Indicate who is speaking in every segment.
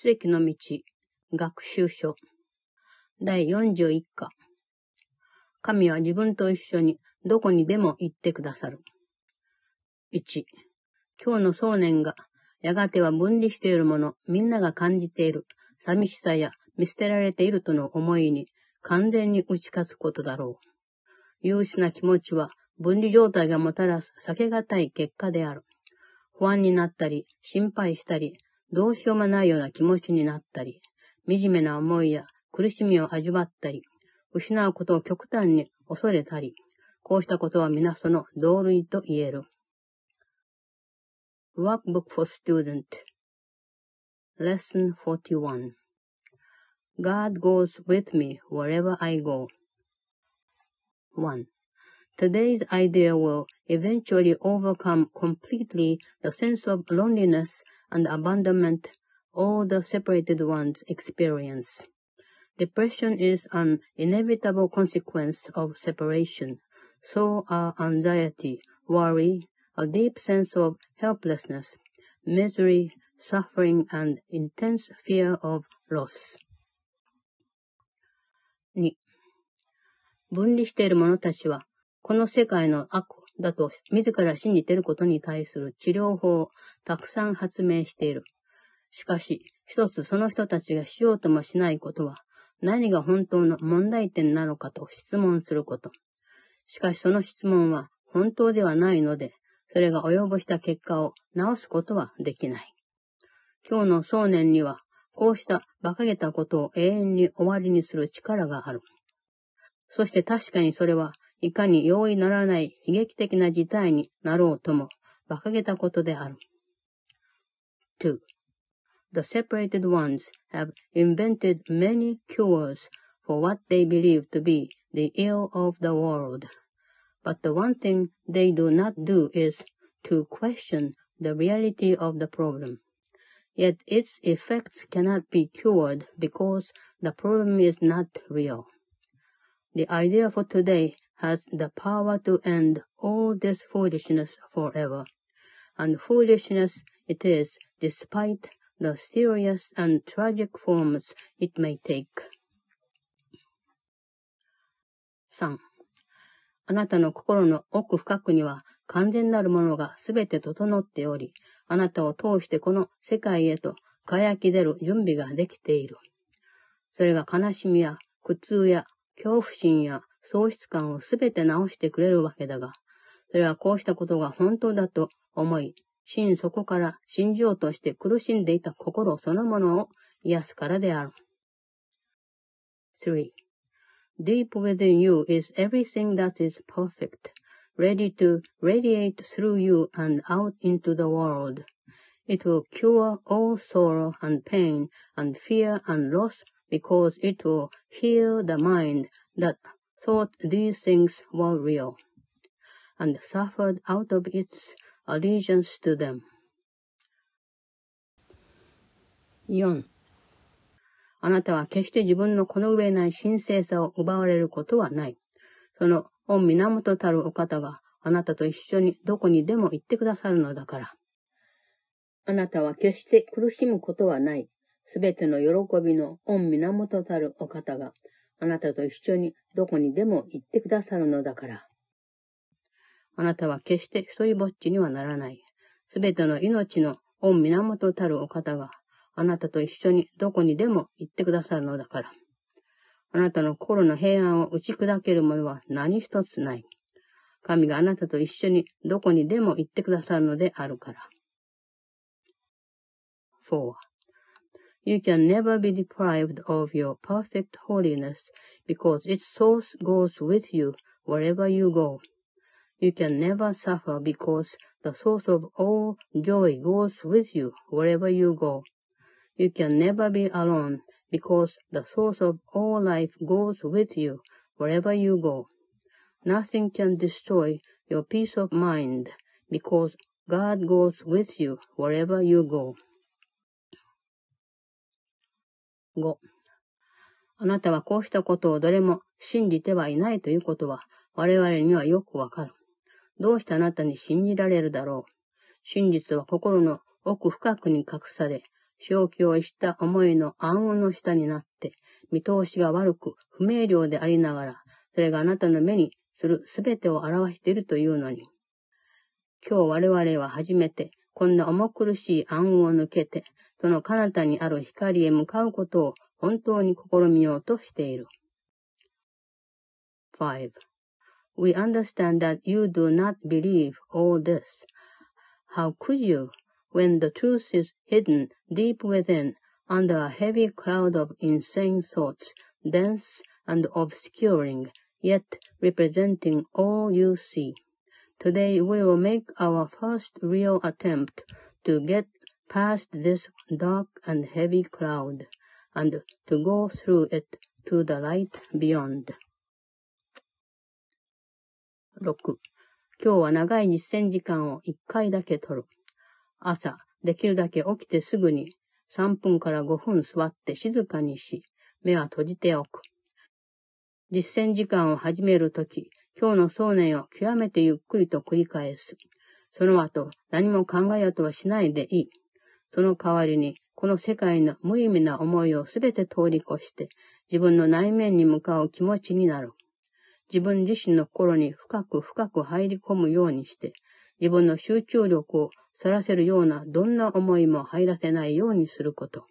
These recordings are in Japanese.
Speaker 1: 奇跡の道、学習書。第41課。神は自分と一緒にどこにでも行ってくださる。1。今日の想念が、やがては分離しているもの、みんなが感じている、寂しさや見捨てられているとの思いに完全に打ち勝つことだろう。優秀な気持ちは分離状態がもたらす避けがたい結果である。不安になったり、心配したり、どうしようもないような気持ちになったり、惨めな思いや苦しみを味わったり、失うことを極端に恐れたり、こうしたことは皆その同類と言える。Workbook for Student Lesson 41 God goes with me wherever I go. 1. Today's idea will eventually overcome completely the sense of loneliness and abandonment all the separated ones experience. Depression is an inevitable consequence of separation. So are anxiety, worry, a deep sense of helplessness, misery, suffering, and intense fear of loss. 2. 分離している者たちは この世界の悪だと自ら信じていることに対する治療法をたくさん発明している。しかし、一つその人たちがしようともしないことは、何が本当の問題点なのかと質問すること。しかしその質問は本当ではないので、それが及ぼした結果を直すことはできない。今日の想念には、こうした馬鹿げたことを永遠に終わりにする力がある。そして確かにそれはいかに容易ならない悲劇的な事態になろうとも、馬鹿げたことである。2. The separated ones have invented many cures for what they believe to be the ill of the world. But the one thing they do not do is to question the reality of the problem. Yet its effects cannot be cured because the problem is not real. The idea for today has the power to end all this foolishness forever. And foolishness it is despite the serious and tragic forms it may take. 3. あなたの心の奥深くには完全なるものがすべて整っており、あなたを通してこの世界へと輝き出る準備ができている。それが悲しみや苦痛や恐怖心や喪失感をすべて直してくれるわけだが、それはこうしたことが本当だと思い、心底から信じようとして苦しんでいた心そのものを癒すからである。3. Deep within you is everything that is perfect, ready to radiate through you and out into the world. It will cure all sorrow and pain and fear and loss because it will heal the mind that thought these things were real, and suffered out of its allegiance to them. 4. あなたは決して自分のこの上ない神聖さを奪われることはない。その御源たるお方があなたと一緒にどこにでも行ってくださるのだから。あなたは決して苦しむことはない。すべての喜びの御源たるお方があなたと一緒にどこにでも行ってくださるのだから。あなたは決して一人ぼっちにはならない。すべての命の御源たるお方があなたと一緒にどこにでも行ってくださるのだから。あなたの心の平安を打ち砕けるものは何一つない。神があなたと一緒にどこにでも行ってくださるのであるから。4. You can never be deprived of your perfect holiness because its source goes with you wherever you go. You can never suffer because the source of all joy goes with you wherever you go. You can never be alone because the source of all life goes with you wherever you go. Nothing can destroy your peace of mind because God goes with you wherever you go. 5. あなたはこうしたことをどれも信じてはいないということは我々にはよくわかる。どうしてあなたに信じられるだろう。真実は心の奥深くに隠され、正気を逸した思いの暗雲の下になって、見通しが悪く不明瞭でありながら、それがあなたの目にするすべてを表しているというのに。今日我々は初めて、こんな重苦しい暗雲を抜けて、その彼方にある光へ向かうことを本当に試みようとしている。5. We understand that you do not believe all this. How could you, when the truth is hidden deep within, under a heavy cloud of insane thoughts, dense and obscuring, yet representing all you see? Today we will make our first real attempt to get past this dark and heavy cloud, and to go through it to the light beyond. 6. 今日は長い実践時間を1回だけ取る。朝、できるだけ起きてすぐに3分から5分座って静かにし、目は閉じておく。実践時間を始めるとき、今日の想念を極めてゆっくりと繰り返す。その後、何も考えようとはしないでいい。その代わりに、この世界の無意味な思いをすべて通り越して、自分の内面に向かう気持ちになる。自分自身の心に深く深く入り込むようにして、自分の集中力をさらせるようなどんな思いも入らせないようにすること。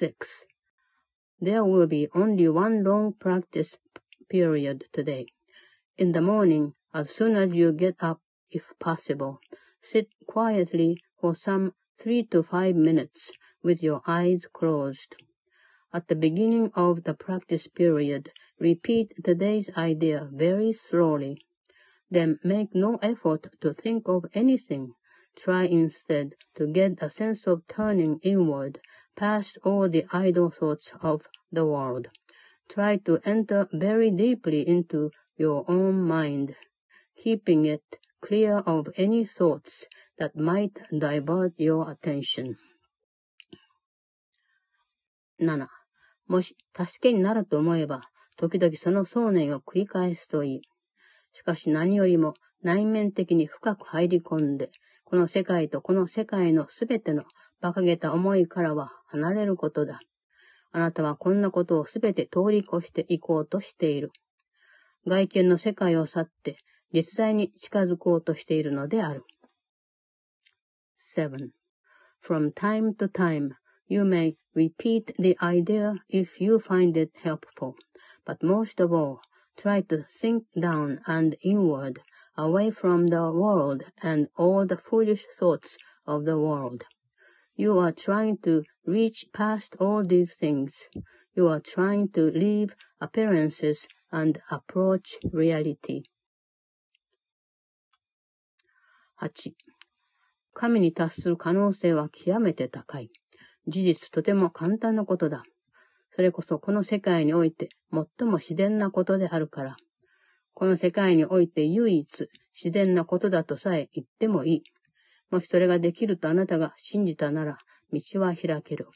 Speaker 1: 6. There will be only one long practice period today. In the morning, as soon as you get up, if possible, sit quietly for some three to five minutes with your eyes closed. At the beginning of the practice period, repeat today's idea very slowly. Then make no effort to think of anything. Try instead to get a sense of turning inward past all the idle thoughts of the world. Try to enter very deeply into your own mind, keeping it clear of any thoughts that might divert your attention. 7. もし助けになると思えば、時々その想念を繰り返すといい。しかし何よりも内面的に深く入り込んで、この世界とこの世界のすべての馬鹿げた思いからは離れることだ。あなたはこんなことをすべて通り越していこうとしている。外見の世界を去って、実在に近づこうとしているのである。7. From time to time, you may repeat the idea if you find it helpful, but most of all, try to sink down and inward, away from the world and all the foolish thoughts of the world. You are trying to reach past all these things. You are trying to leave appearances and approach reality. 8. 神に達する可能性は極めて高い。事実とても簡単なことだ。それこそこの世界において最も自然なことであるから。この世界において唯一自然なことだとさえ言ってもいい。もしそれができるとあなたが信じたなら、道は開ける。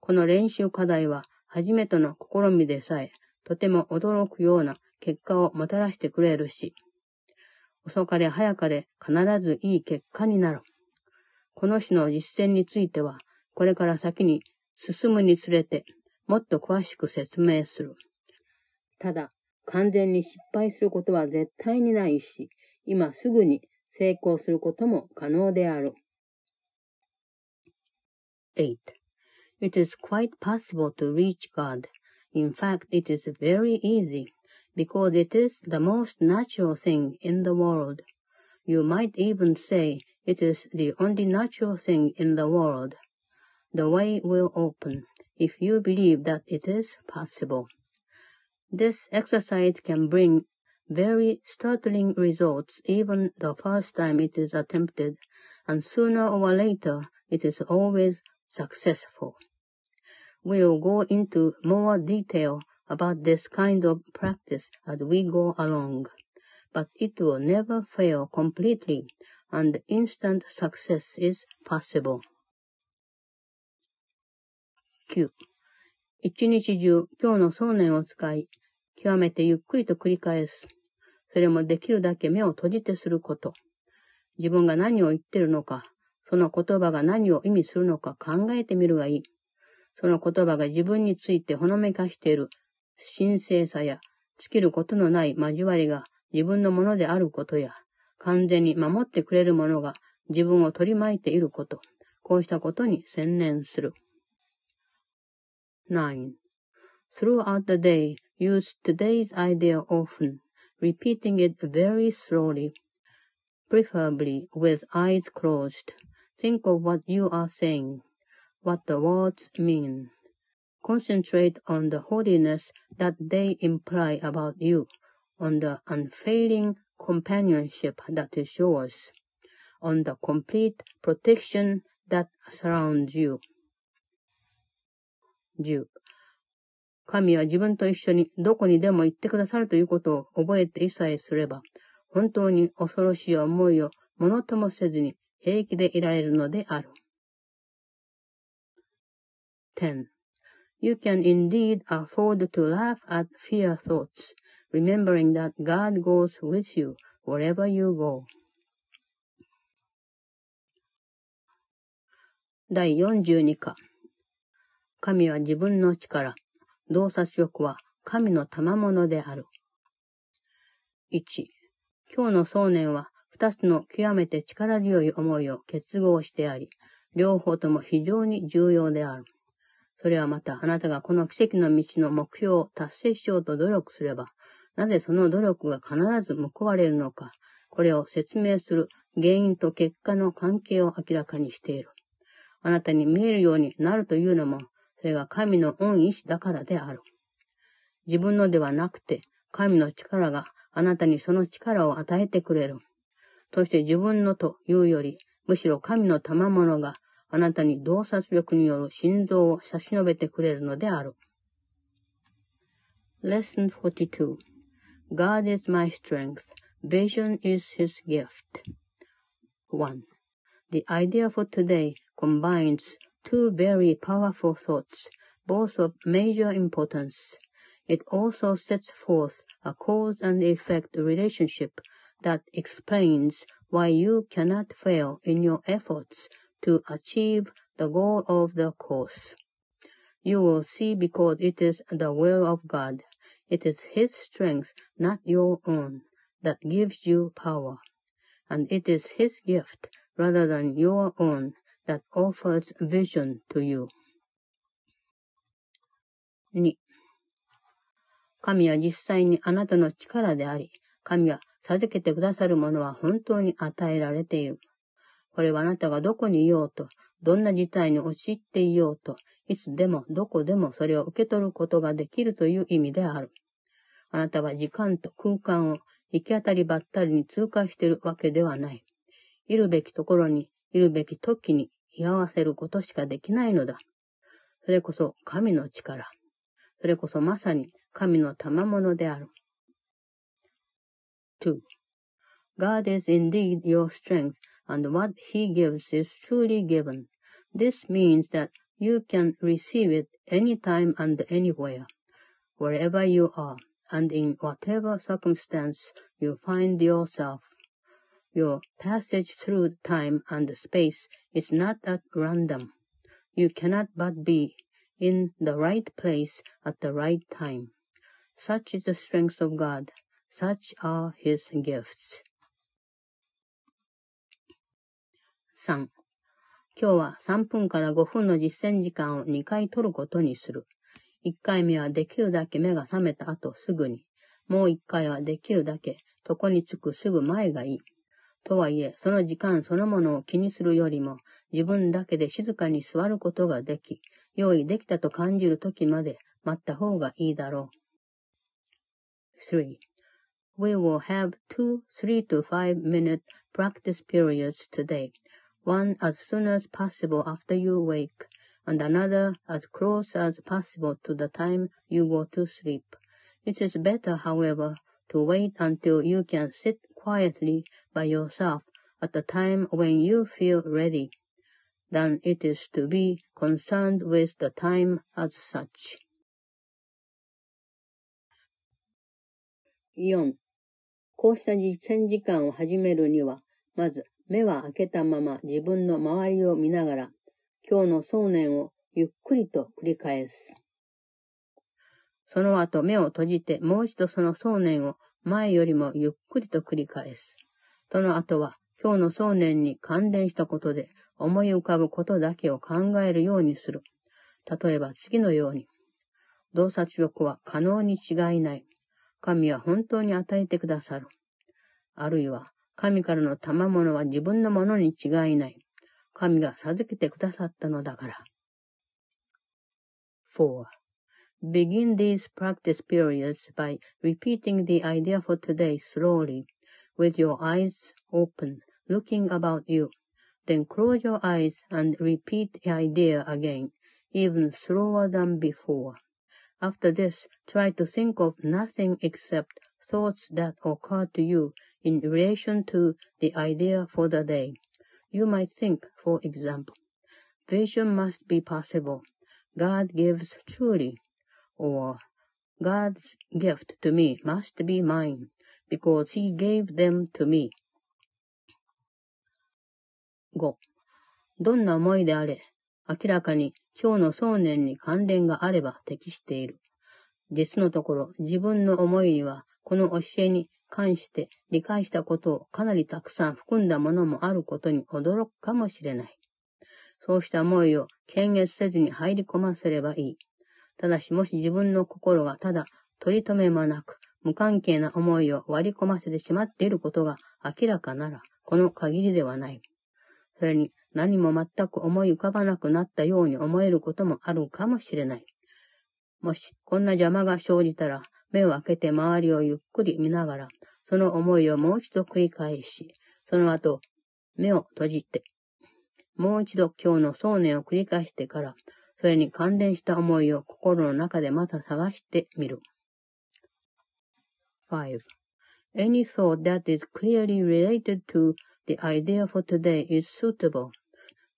Speaker 1: この練習課題は、初めての試みでさえ、とても驚くような結果をもたらしてくれるし、遅かれ早かれ必ずいい結果になる。この種の実践については、これから先に進むにつれて、もっと詳しく説明する。ただ、完全に失敗することは絶対にないし、今すぐに成功することも可能である。8. It is quite possible to reach God. In fact, it is very easy, because it is the most natural thing in the world. You might even say it is the only natural thing in the world. The way will open, if you believe that it is possible. This exercise can bring very startling results even the first time it is attempted, and sooner or later it is always successful. We'll go into more detail about this kind of practice as we go along, but it will never fail completely, and instant success is possible. 9. 一日中、今日の想念を使い、極めてゆっくりと繰り返す。それもできるだけ目を閉じてすること。自分が何を言ってるのか、その言葉が何を意味するのか考えてみるがいい。その言葉が自分についてほのめかしている神聖さや尽きることのない交わりが自分のものであることや、完全に守ってくれるものが自分を取り巻いていること、こうしたことに専念する。9. Throughout the day, use today's idea often, repeating it very slowly, preferably with eyes closed. Think of what you are saying, what the words mean. Concentrate on the holiness that they imply about you, on the unfailing companionship that is yours, on the complete protection that surrounds you. 10. 神は自分と一緒にどこにでも行ってくださるということを覚えて一切すれば、本当に恐ろしい思いをものともせずに平気でいられるのである。10. You can indeed afford to laugh at fear thoughts, remembering that God goes with you wherever you go. 第42課神は自分の力、洞察力は神の賜物である。1. 今日の想念は二つの極めて力強い思いを結合してあり、両方とも非常に重要である。それはまたあなたがこの奇跡の道の目標を達成しようと努力すれば、なぜその努力が必ず報われるのか、これを説明する原因と結果の関係を明らかにしている。あなたに見えるようになるというのも、それが神の恩意志だからである。自分のではなくて、神の力があなたにその力を与えてくれる。そして自分のというより、むしろ神の賜物があなたに洞察力による心臓を差し伸べてくれるのである。Lesson 42 God is my strength. Vision is his gift. 1. The idea for today combines two very powerful thoughts, both of major importance. It also sets forth a cause and effect relationship that explains why you cannot fail in your efforts to achieve the goal of the course. You will see because it is the will of God. It is His strength, not your own, that gives you power. And it is His gift, rather than your own, that offers vision to you. 2. 神は実際にあなたの力であり、神は授けてくださるものは本当に与えられている。 これはあなたがどこにいようと、どんな事態に陥っていようと、いつでもどこでもそれを受け取ることができるという意味である。あなたは時間と空間を行き当たりばったりに通過しているわけではない。いるべきところに、いるべき時に居合わせることしかできないのだ。それこそ神の力。それこそまさに神の賜物である。2. God is indeed your strength, and what He gives is truly given. This means that you can receive it any time and anywhere, wherever you are, and in whatever circumstance you find yourself. Your passage through time and space is not at random. You cannot but be in the right place at the right time. Such is the strength of God. Such are his gifts. 3. 今日は3分から5分の実践時間を2回取ることにする。1回目はできるだけ目が覚めた後すぐに。もう1回はできるだけ床につくすぐ前がいい。とはいえ、その時間そのものを気にするよりも、自分だけで静かに座ることができ、用意できたと感じる時まで待った方がいいだろう。3. We will have two three to five minute practice periods today, one as soon as possible after you wake, and another as close as possible to the time you go to sleep. It is better, however, to wait until you can sit quietly by yourself at the time when you feel ready, than it is to be concerned with the time as such. 4. こうした実践時間を始めるには、まず 目は開けたまま自分の周りを見ながら、今日の想念をゆっくりと繰り返す。その後目を閉じてもう一度その想念を前よりもゆっくりと繰り返す。その後は今日の想念に関連したことで思い浮かぶことだけを考えるようにする。例えば次のように。洞察力は可能に違いない。神は本当に与えてくださる。あるいは、神からの賜物は自分のものに違いない。神が授けてくださったのだから。4. Begin these practice periods by repeating the idea for today slowly, with your eyes open, looking about you. Then close your eyes and repeat the idea again, even slower than before. After this, try to think of nothing except thoughts that occur to you in relation to the idea for the day. You might think, for example, vision must be possible. God gives truly or God's gift to me must be mine, because He gave them to me. 5. どんな思いであれ、明らかに今日の想念に関連があれば適している。実のところ、自分の思いには、この教えに関して理解したことをかなりたくさん含んだものもあることに驚くかもしれない。そうした思いを軽蔑せずに入り込ませればいい。ただしもし自分の心がただ取り留めもなく、無関係な思いを割り込ませてしまっていることが明らかなら、この限りではない。それに何も全く思い浮かばなくなったように思えることもあるかもしれない。もし、こんな邪魔が生じたら、目を開けて周りをゆっくり見ながら、その思いをもう一度繰り返し、その後、目を閉じて、もう一度今日の想念を繰り返してから、それに関連した思いを心の中でまた探してみる。5. Any thought that is clearly related to the idea for today is suitable.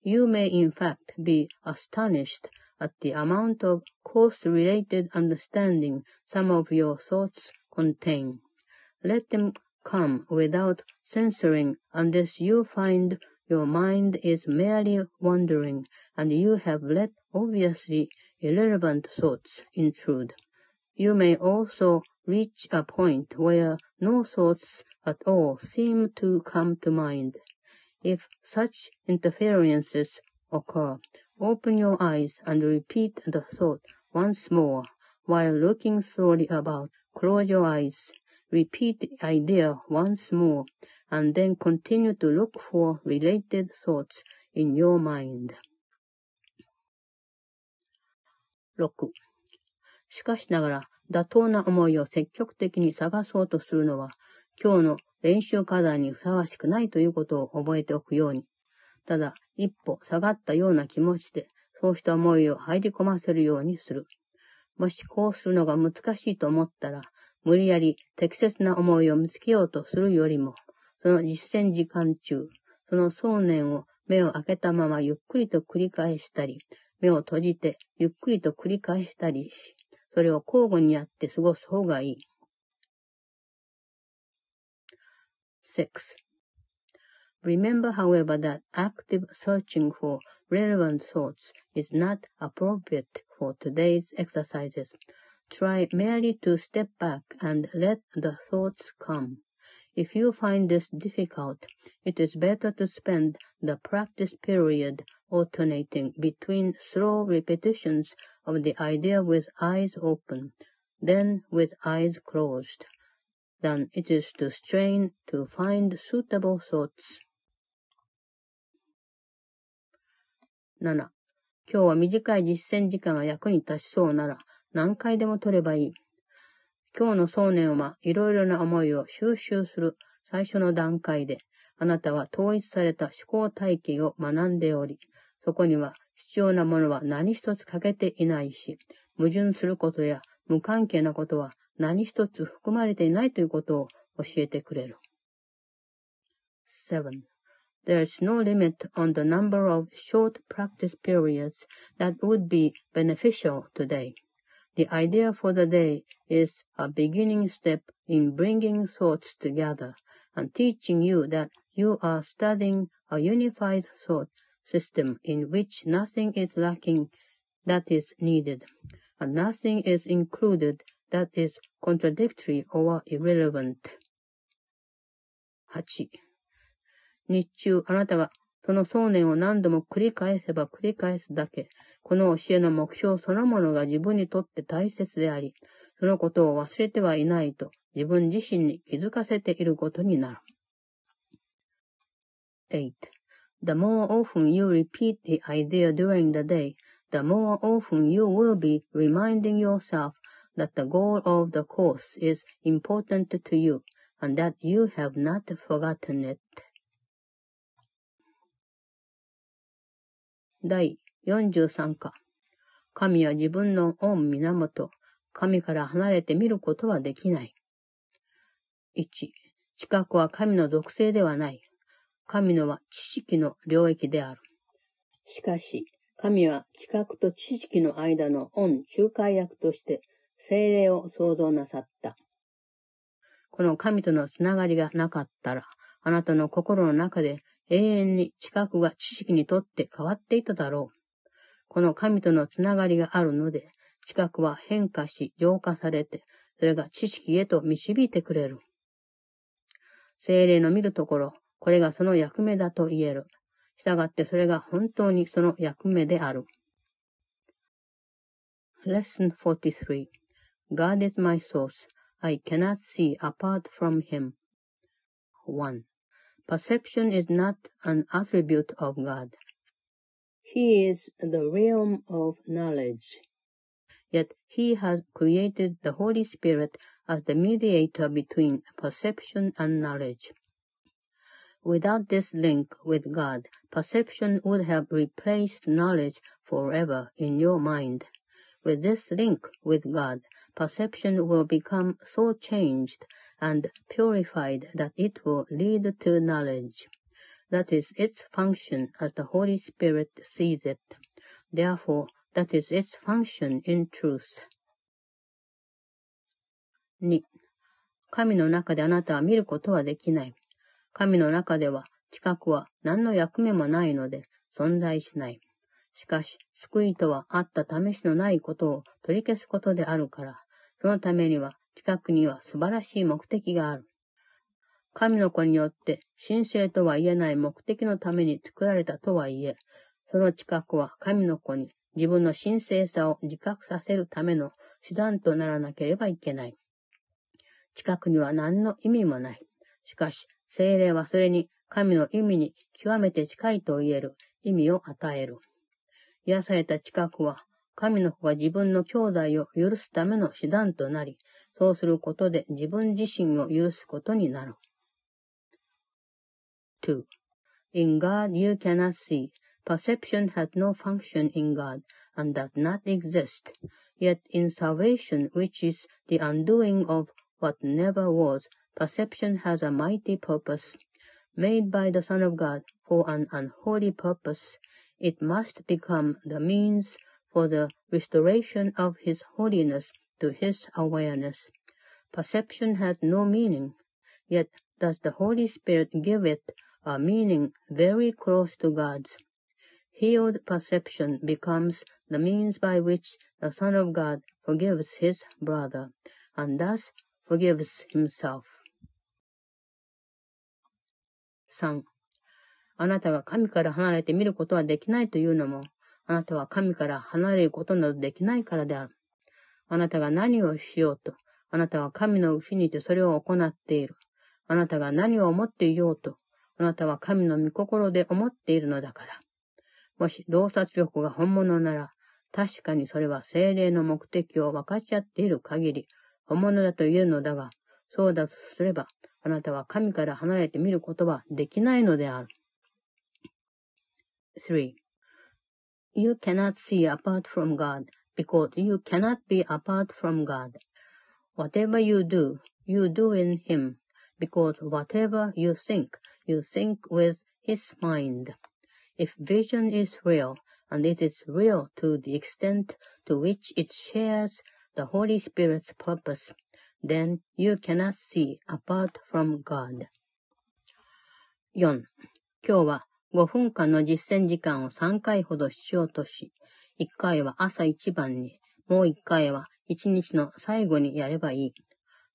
Speaker 1: You may in fact be astonished at the amount of course-related understanding some of your thoughts contain. Let them come without censoring unless you find your mind is merely wandering, and you have let obviously irrelevant thoughts intrude. You may also reach a point where no thoughts at all seem to come to mind. If such interferences occur, open your eyes and repeat the thought once more. While looking slowly about, close your eyes. Repeat the idea once more and then continue to look for related thoughts in your mind. 6. しかしながら、妥当な思いを積極的に探そうとするのは、今日の練習課題にふさわしくないということを覚えておくように。ただ、一歩下がったような気持ちで、そうした思いを入り込ませるようにする。もしこうするのが難しいと思ったら、無理やり適切な思いを見つけようとするよりも、その実践時間中、その想念を目を開けたままゆっくりと繰り返したり、目を閉じてゆっくりと繰り返したりし、それを交互にやって過ごす方がいい。6. Remember, however, that active searching for relevant thoughts is not appropriate for today's exercises. Try merely to step back and let the thoughts come. If you find this difficult, it is better to spend the practice period alternating between slow repetitions of the idea with eyes open, then with eyes closed, than it is to strain to find suitable thoughts. 7. 今日は短い実践時間が役に立ちそうなら 何回でも取ればいい。今日の想念はいろいろな思いを収集する最初の段階で、あなたは統一された思考体系を学んでおり、そこには必要なものは何一つ欠けていないし、矛盾することや無関係なことは何一つ含まれていないということを教えてくれる。7. There is no limit on the number of short practice periods that would be beneficial today. The idea for the day is a beginning step in bringing thoughts together and teaching you that you are studying a unified thought system in which nothing is lacking that is needed, and nothing is included that is contradictory or irrelevant. 8. 日中、あなたがその想念を何度も繰り返せば繰り返すだけ、 この教えの目標そのものが自分にとって大切であり、そのことを忘れてはいないと自分自身に気づかせていることになる。8. The more often you repeat the idea during the day, the more often you will be reminding yourself that the goal of the course is important to you and that you have not forgotten it. 第43課神は自分の御源、神から離れて見ることはできない。1、知覚は神の属性ではない。神のは知識の領域である。しかし、神は知覚と知識の間の御仲介役として精霊を創造なさった。この神とのつながりがなかったら、あなたの心の中で永遠に知覚が知識にとって変わっていただろう。この神とのつながりがあるので、知覚は変化し浄化されて、それが知識へと導いてくれる。精霊の見るところ、これがその役目だと言える。したがってそれが本当にその役目である。Lesson 43 God is my source. I cannot see apart from him. 1. Perception is not an attribute of God. He is the realm of knowledge. Yet he has created the Holy Spirit as the mediator between perception and knowledge. Without this link with God, perception would have replaced knowledge forever in your mind. With this link with God, perception will become so changed and purified that it will lead to knowledge. That is its function as the Holy Spirit sees it. Therefore, that is its function in truth. 2. 神の中であなたは見ることはできない。神の中では知覚は何の役目もないので存在しない。しかし、救いとはあった試しのないことを取り消すことであるから、そのためには近くには素晴らしい目的がある。神の子によって神聖とは言えない目的のために作られたとはいえ、その近くは神の子に自分の神聖さを自覚させるための手段とならなければいけない。近くには何の意味もない。しかし、精霊はそれに神の意味に極めて近いと言える意味を与える。癒された近くは、神の子が自分の兄弟を許すための手段となり、そうすることで自分自身を許すことになる。2. In God you cannot see. Perception has no function in God and does not exist. Yet in salvation, which is the undoing of what never was, perception has a mighty purpose. Made by the Son of God for an unholy purpose, it must become the means for the restoration of His holiness to His awareness. Perception has no meaning, yet does the Holy Spirit give it a meaning very close to God's. Healed perception becomes the means by which the Son of God forgives his brother, and thus forgives himself. 3. あなたが神から離れて見ることはできないというのも、あなたは神から離れることなどできないからである。あなたが何をしようと、あなたは神の牛にいてそれを行っている。あなたが何を思っていようと、あなたは神の御心で思っているのだから。もし洞察力が本物なら、確かにそれは精霊の目的を分かち合っている限り、本物だと言えるのだが、そうだとすれば、あなたは神から離れて見ることはできないのである。3. You cannot see apart from God, because you cannot be apart from God. Whatever you do, you do in Him, because whatever you think, you think with His mind. If vision is real, and it is real to the extent to which it shares the Holy Spirit's purpose, then you cannot see apart from God. 4. 今日は5分間の実践時間を3回ほど必要とし、1回は朝一番に、もう1回は1日の最後にやればいい。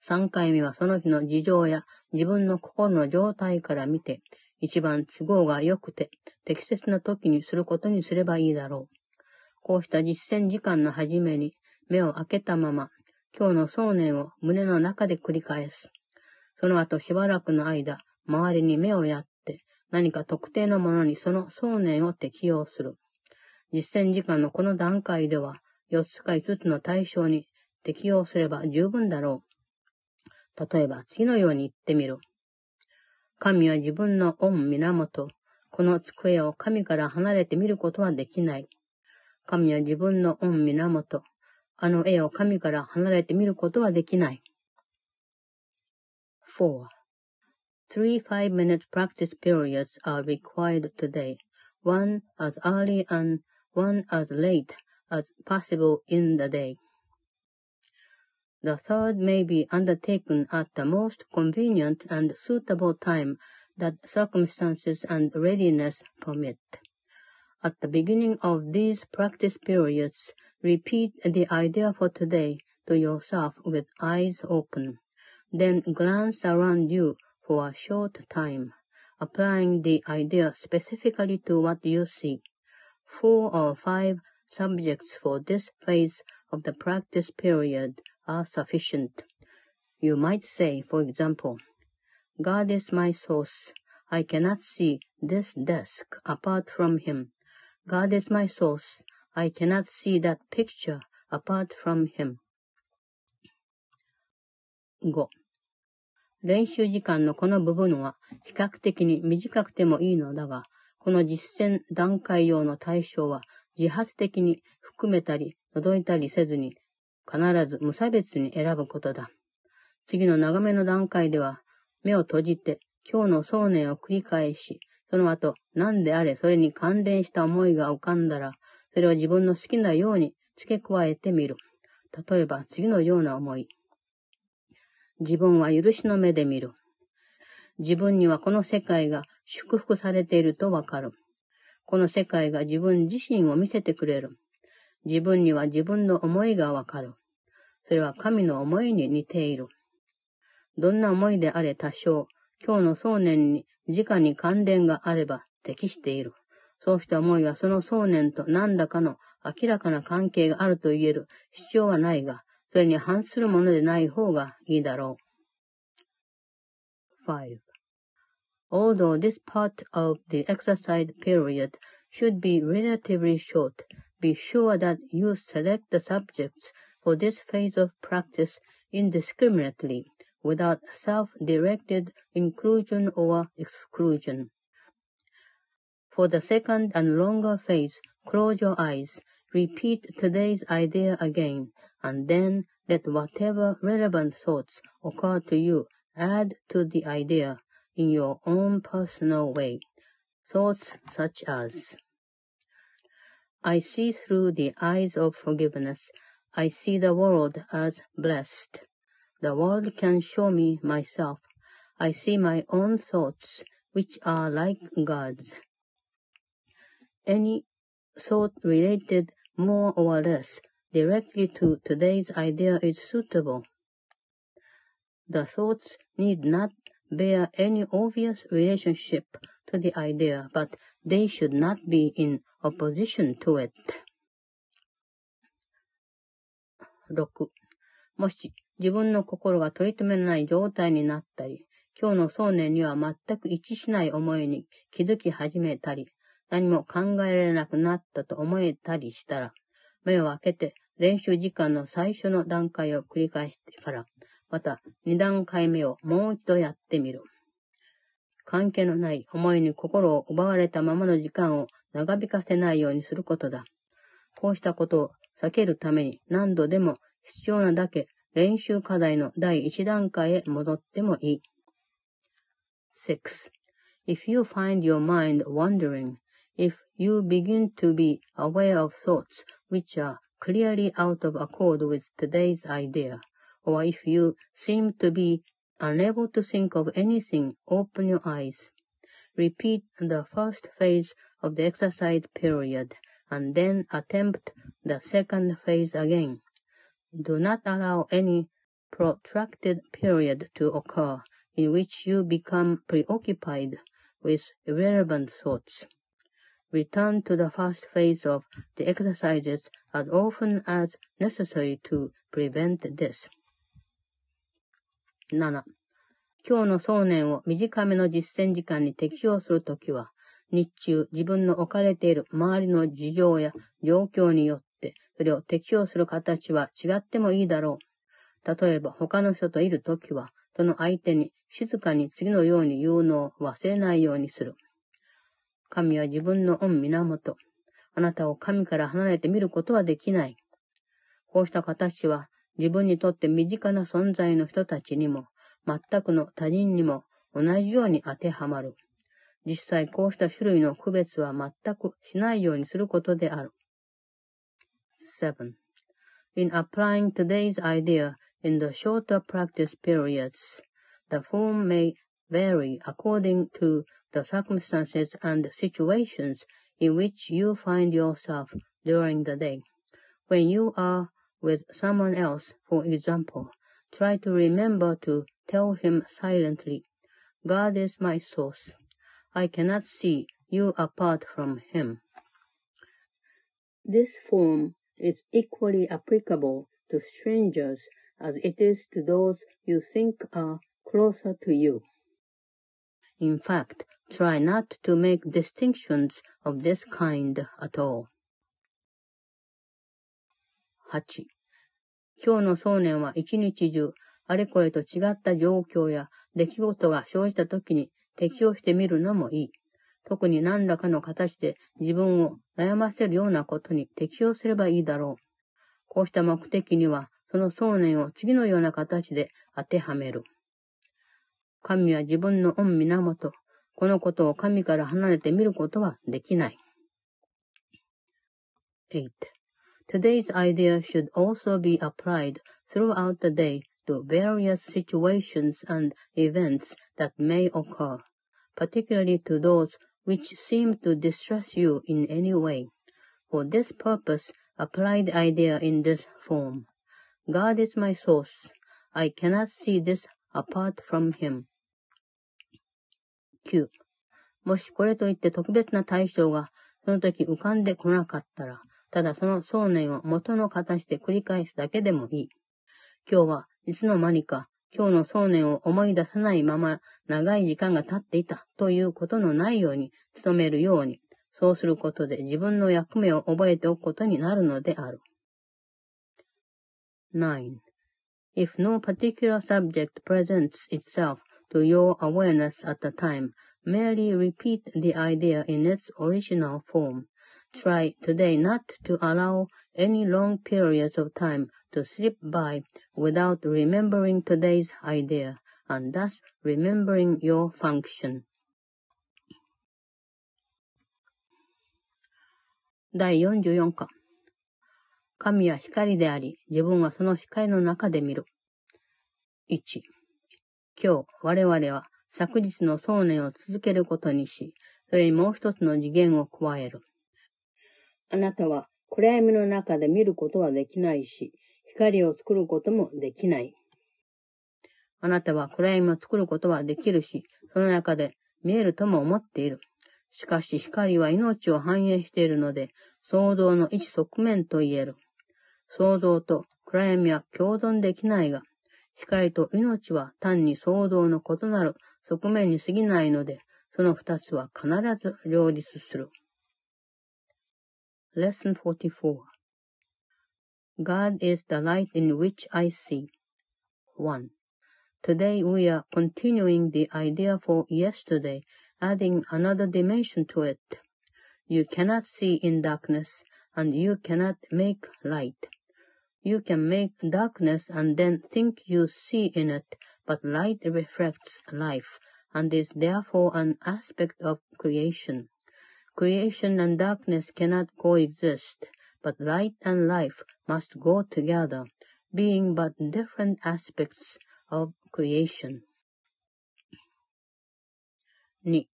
Speaker 1: 3回目はその日の事情や自分の心の状態から見て、一番都合が良くて適切な時にすることにすればいいだろう。こうした実践時間の初めに目を開けたまま、今日の想念を胸の中で繰り返す。その後しばらくの間、周りに目をやって、何か特定のものにその想念を適用する。実践時間のこの段階では、4つか5つの対象に適用すれば十分だろう。例えば、次のように言ってみる。神は自分の御源。この机を神から離れて見ることはできない。神は自分の御源。あの絵を神から離れて見ることはできない。4. Three five-minute practice periods are required today, one as early and one as late as possible in the day. The third may be undertaken at the most convenient and suitable time that circumstances and readiness permit. At the beginning of these practice periods, repeat the idea for today to yourself with eyes open. Then glance around you for a short time, applying the idea specifically to what you see. Four or five subjects for this phase of the practice period are sufficient. You might say, for example, God is my source. I cannot see this desk apart from him. God is my source. I cannot see that picture apart from him. 5. 練習時間のこの部分は比較的に短くてもいいのだが、この実践段階用の対象は自発的に含めたり覗いたりせずに必ず無差別に選ぶことだ。次の長めの段階では目を閉じて今日の想念を繰り返し、その後、何であれそれに関連した思いが浮かんだら、それを自分の好きなように付け加えてみる。例えば、次のような思い。自分は許しの目で見る。自分にはこの世界が祝福されているとわかる。この世界が自分自身を見せてくれる。自分には自分の思いがわかる。それは神の思いに似ている。どんな思いであれ多少、今日の想念に直に関連があれば適している。そうした思いはその想念と何らかの明らかな関係があると言える必要はないが、それに反するものでない方がいいだろう。5. Although this part of the exercise period should be relatively short, be sure that you select the subjects for this phase of practice indiscriminately without self-directed inclusion or exclusion. For the second and longer phase, close your eyes, repeat today's idea again, and then let whatever relevant thoughts occur to you add to the idea in your own personal way. Thoughts such as, I see through the eyes of forgiveness. I see the world as blessed. The world can show me myself. I see my own thoughts, which are like God's. Any thought related more or less directly to today's idea is suitable. The thoughts need not bear any obvious relationship to the idea, but they should not be in opposition to it. 6. もし自分の心が取り留めない状態になったり、今日の想念には全く一致しない思いに気づき始めたり、何も考えられなくなったと思えたりしたら、目を開けて練習時間の最初の段階を繰り返してから、また二段階目をもう一度やってみる。関係のない思いに心を奪われたままの時間を長引かせないようにすることだ。こうしたことを避けるために何度でも必要なだけ練習課題の第一段階へ戻ってもいい。6. If you find your mind wandering, if you begin to be aware of thoughts which are clearly out of accord with today's idea, or if you seem to be unable to think of anything, open your eyes. repeat the first phase of the exercise period and then attempt the second phase again. Do not allow any protracted period to occur in which you become preoccupied with irrelevant thoughts. Return to the first phase of the exercises as often as necessary to prevent this. 7. 今日の想念を短めの実践時間に適用するときは、 日中自分の置かれている周りの事情や状況によって、それを適用する形は違ってもいいだろう。例えば他の人といるときは、その相手に静かに次のように言うのを忘れないようにする。神は自分の御源。あなたを神から離れて見ることはできない。こうした形は自分にとって身近な存在の人たちにも、全くの他人にも同じように当てはまる。実際こうした種類の区別は全くしないようにすることである。7. In applying today's idea in the shorter practice periods, the form may vary according to the circumstances and situations in which you find yourself during the day. When you are with someone else, for example, try to remember to tell him silently, God is my source. I cannot see you apart from him. This form is equally applicable to strangers as it is to those you think are closer to you. In fact, try not to make distinctions of this kind at all. 8. 今日の想念は一日中、あれこれと違った状況や出来事が生じた時に 適応してみるのもいい。特に何らかの形で自分を悩ませるようなことに適応すればいいだろう。こうした目的には、その想念を次のような形で当てはめる。神は自分の御源。このことを神から離れて見ることはできない。8. Today's idea should also be applied throughout the day to various situations and events that may occur, particularly to those which seem to distress you in any way. For this purpose, apply the idea in this form. God is my source. I cannot see this apart from him. 9. もしこれといって特別な対象がその時浮かんでこなかったら、ただその想念を元の形で繰り返すだけでもいい。今日はいつの間にか今日の想念を思い出さないまま長い時間が経っていたということのないように努めるように、そうすることで自分の役目を覚えておくことになるのである。9. If no particular subject presents itself to your awareness at the time, merely repeat the idea in its original form. Try today not to allow any long periods of time to slip by without remembering today's idea, and thus remembering your function. 第44課神は光であり、自分はその光の中で見る。1今日、我々は昨日の想念を続けることにし、それにもう一つの次元を加える。あなたは暗闇の中で見ることはできないし、光を作ることもできない。あなたは暗闇を作ることはできるし、その中で見えるとも思っている。しかし光は命を反映しているので、創造の一側面と言える。創造と暗闇は共存できないが、光と命は単に創造の異なる側面に過ぎないので、その二つは必ず両立する。Lesson 44 God is the light in which I see. 1. Today we are continuing the idea for yesterday, adding another dimension to it. You cannot see in darkness, and you cannot make light. You can make darkness and then think you see in it, but light reflects life and is therefore an aspect of creation. Creation and darkness cannot coexist, but light and life must go together, being but different aspects of creation. 2.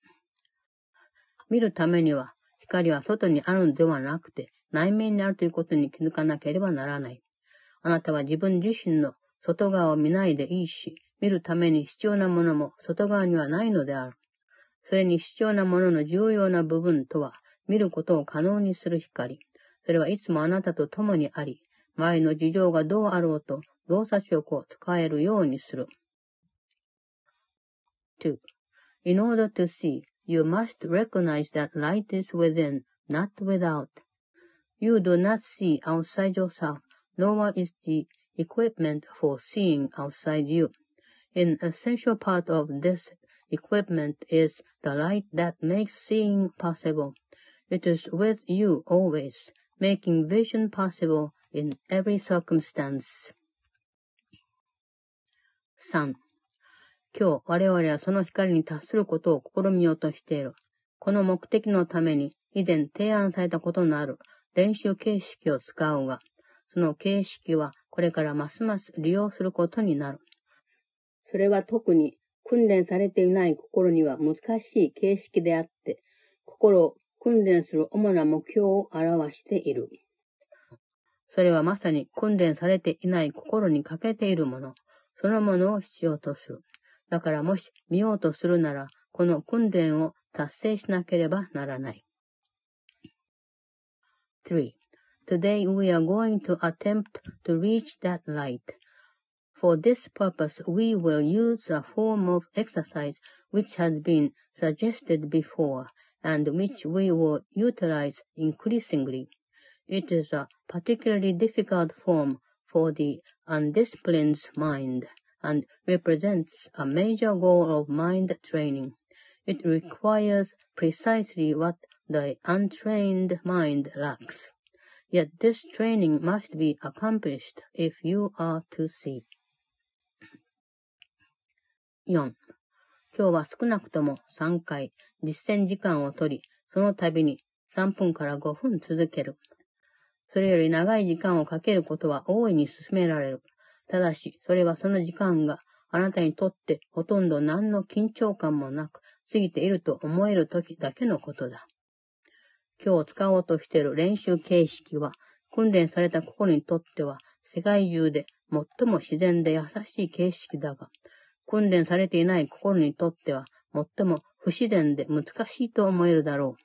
Speaker 1: 見るためには、光は外にあるのではなくて、内面にあるということに気づかなければならない。あなたは自分自身の外側を見ないでいいし、見るために必要なものも外側にはないのである。それに必要なものの重要な部分とは、見ることを可能にする光。それはいつもあなたと共にあり、周りの事情がどうあろうと動作力を使えるようにする。2. In order to see, you must recognize that light is within, not without. You do not see outside yourself, nor is the equipment for seeing outside you. An essential part of this equipment is the light that makes seeing possible. It is with you always, making vision possible in every circumstance. 3. 今日我々はその光に達することを試みようとしている。この目的のために以前提案されたことのある練習形式を使うが、その形式はこれからますます利用することになる。それは特に訓練されていない心には難しい形式であって、心を訓練する主な目標を表している。それはまさに訓練されていない心に欠けているもの、そのものを必要とする。だからもし見ようとするなら、この訓練を達成しなければならない。3. Today we are going to attempt to reach that light. For this purpose, we will use a form of exercise which has been suggested before and which we will utilize increasingly. It is a particularly difficult form for the undisciplined mind and represents a major goal of mind training. It requires precisely what the untrained mind lacks. Yet this training must be accomplished if you are to see. 4. 今日は少なくとも3回実践時間をとり、その度に3分から5分続ける。それより長い時間をかけることは大いに進められる。ただし、それはその時間があなたにとってほとんど何の緊張感もなく過ぎていると思える時だけのことだ。今日使おうとしている練習形式は、訓練された心にとっては世界中で最も自然で優しい形式だが、訓練されていない心にとっては、最も不自然で難しいと思えるだろ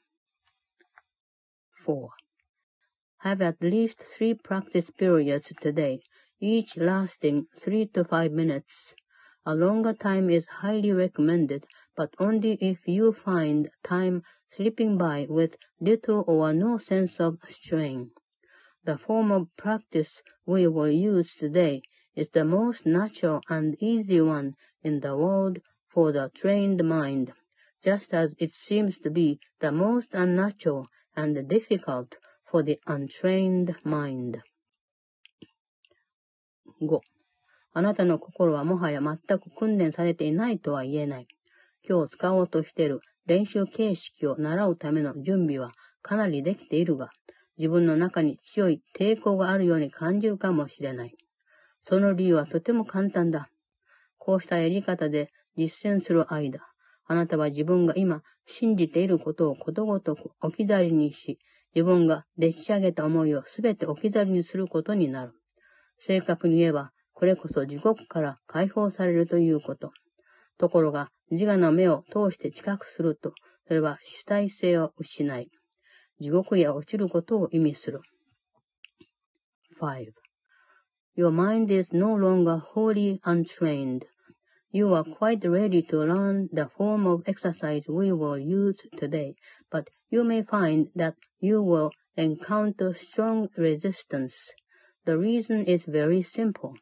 Speaker 1: う。4. Have at least three practice periods today, each lasting three to five minutes. A longer time is highly recommended, but only if you find time slipping by with little or no sense of strain. The form of practice we will use today is the most natural and easy one in the world for the trained mind, just as it seems to be the most unnatural and difficult for the untrained mind. 5. あなたの心はもはや全く訓練されていないとは言えない。今日使おうとしている練習形式を習うための準備はかなりできているが、自分の中に強い抵抗があるように感じるかもしれない。その理由はとても簡単だ。こうしたやり方で実践する間、あなたは自分が今信じていることをことごとく置き去りにし、自分がでっち上げた思いをすべて置き去りにすることになる。正確に言えば、これこそ地獄から解放されるということ。ところが、自我の目を通して知覚すると、それは主体性を失い、地獄へ落ちることを意味する。5. Your mind is no longer wholly untrained. You are quite ready to learn the form of exercise we will use today, but you may find that you will encounter strong resistance. The reason is very simple.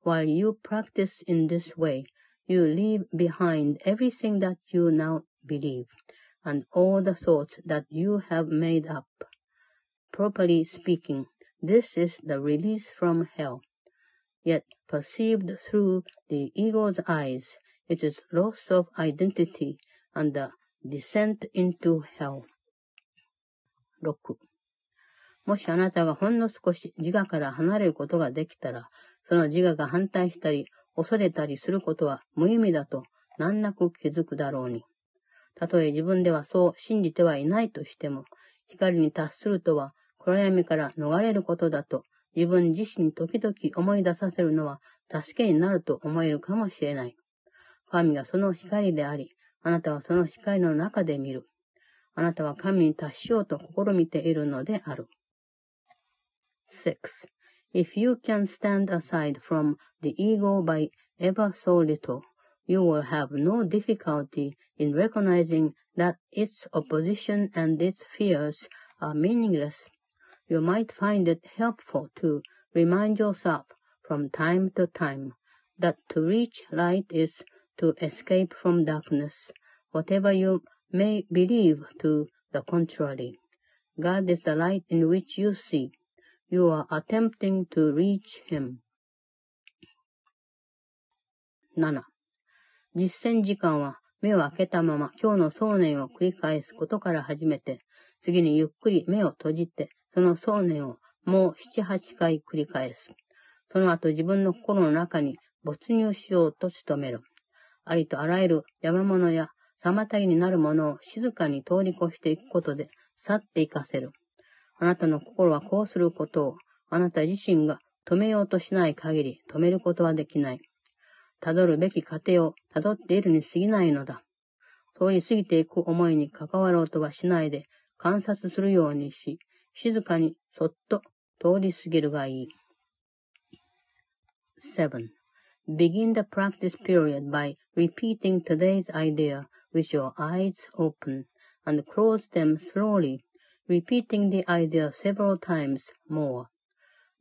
Speaker 1: While you practice in this way, you leave behind everything that you now believe, and all the thoughts that you have made up. Properly speaking, this is the release from hell. Yet perceived through the ego's eyes, it is loss of identity and the descent into hell. 6. もしあなたがほんの少し自我から離れることができたら、その自我が反対したり、恐れたりすることは無意味だと難なく気づくだろうに。たとえ自分ではそう信じてはいないとしても、光に達するとは暗闇から逃れることだと自分自身時々思い出させるのは助けになると思えるかもしれない。神がその光であり、あなたはその光の中で見る。あなたは神に達しようと試みているのである。6. If you can stand aside from the ego by ever so little, you will have no difficulty in recognizing that its opposition and its fears are meaningless. You might find it helpful to remind yourself from time to time that to reach light is to escape from darkness, whatever you may believe to the contrary. God is the light in which you see. You are attempting to reach Him. 7. 実践時間は目を開けたまま今日の想念を繰り返すことから始めて、次にゆっくり目を閉じて、 その想念をもう七八回繰り返す。その後自分の心の中に没入しようと努める。ありとあらゆる山物や妨げになるものを静かに通り越していくことで去っていかせる。あなたの心はこうすることをあなた自身が止めようとしない限り止めることはできない。辿るべき過程を辿っているに過ぎないのだ。通り過ぎていく思いに関わろうとはしないで観察するようにし、静かにそっと通り過ぎるがいい。7. Begin the practice period by repeating today's idea with your eyes open and close them slowly, repeating the idea several times more.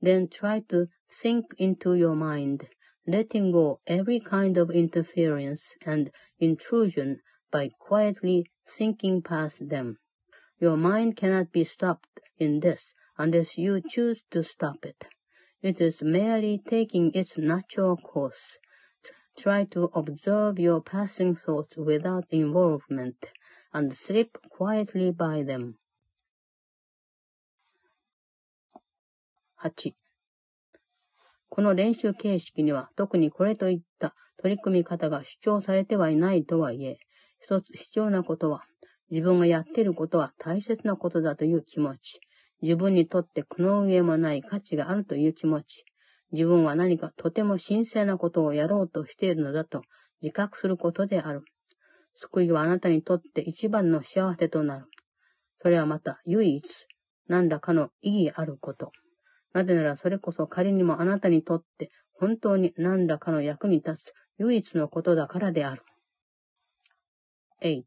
Speaker 1: Then try to sink into your mind letting go every kind of interference and intrusion by quietly thinking past them. Your mind cannot be stopped in this unless you choose to stop it. It is merely taking its natural course. Try to observe your passing thoughts without involvement and slip quietly by them. 8. この練習形式には特にこれといった取り組み方が主張されてはいないとはいえ、一つ必要なことは、自分がやっていることは大切なことだという気持ち、自分にとってこの上もない価値があるという気持ち、自分は何かとても神聖なことをやろうとしているのだと自覚することである。救いはあなたにとって一番の幸せとなる。それはまた唯一、何らかの意義あること。なぜならそれこそ仮にもあなたにとって本当に何らかの役に立つ唯一のことだからである。8.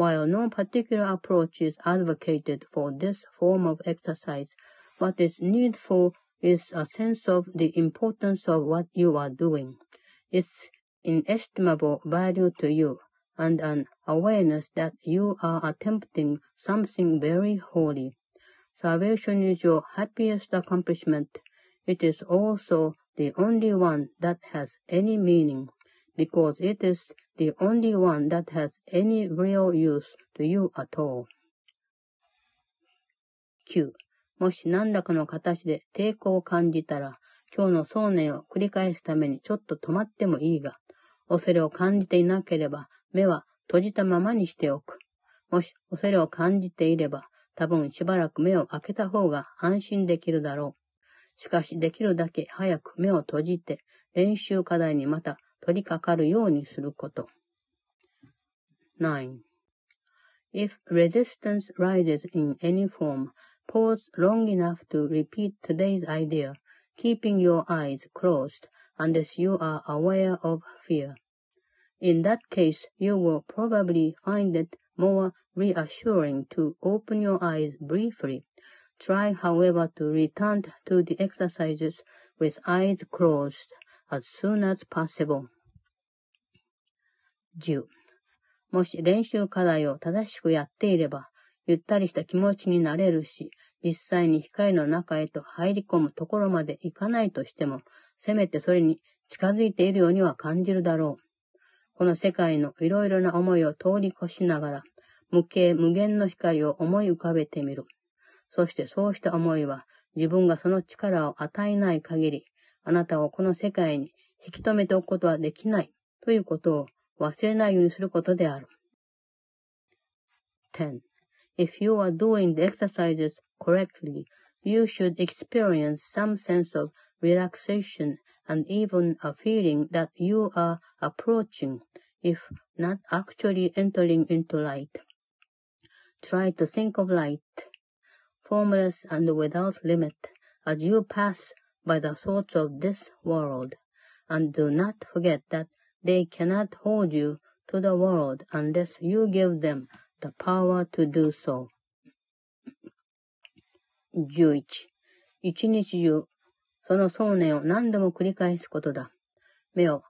Speaker 1: While no particular approach is advocated for this form of exercise, what is needful is a sense of the importance of what you are doing, its inestimable value to you, and an awareness that you are attempting something very holy. Salvation is your happiest accomplishment. It is also the only one that has any meaning, because it is the only one that has any real use to you at all. 9. もし何らかの形で抵抗を感じたら、今日の想念を繰り返すためにちょっと止まってもいいが、恐れを感じていなければ、目は閉じたままにしておく。もし恐れを感じていれば、多分しばらく目を開けた方が安心できるだろう。しかしできるだけ早く目を閉じて練習課題にまた取り掛かるようにすること。9. If resistance rises in any form, pause long enough to repeat today's idea, keeping your eyes closed unless you are aware of fear. In that case, you will probably find it more reassuring to open your eyes briefly. Try, however, to return to the exercises with eyes closed as soon as possible. 10. もし練習課題を正しくやっていれば、ゆったりした気持ちになれるし、実際に光の中へと入り込むところまでいかないとしても、せめてそれに近づいているようには感じるだろう。この世界のいろいろな思いを通り越しながら、無形無限の光を思い浮かべてみる。そしてそうした思いは自分がその力を与えない限り、あなたをこの世界に引き止めておくことはできないということを忘れないようにすることである。 10. If you are doing the exercises correctly, you should experience some sense of relaxation and even a feeling that you are approaching, if not actually entering into light. Try to think of light, formless and without limit, as you pass by the thoughts of this world, and do not forget that they cannot hold you to the world unless you give them the power to do so. 11. 一日中、その想念を何度も繰り返すことだ。目を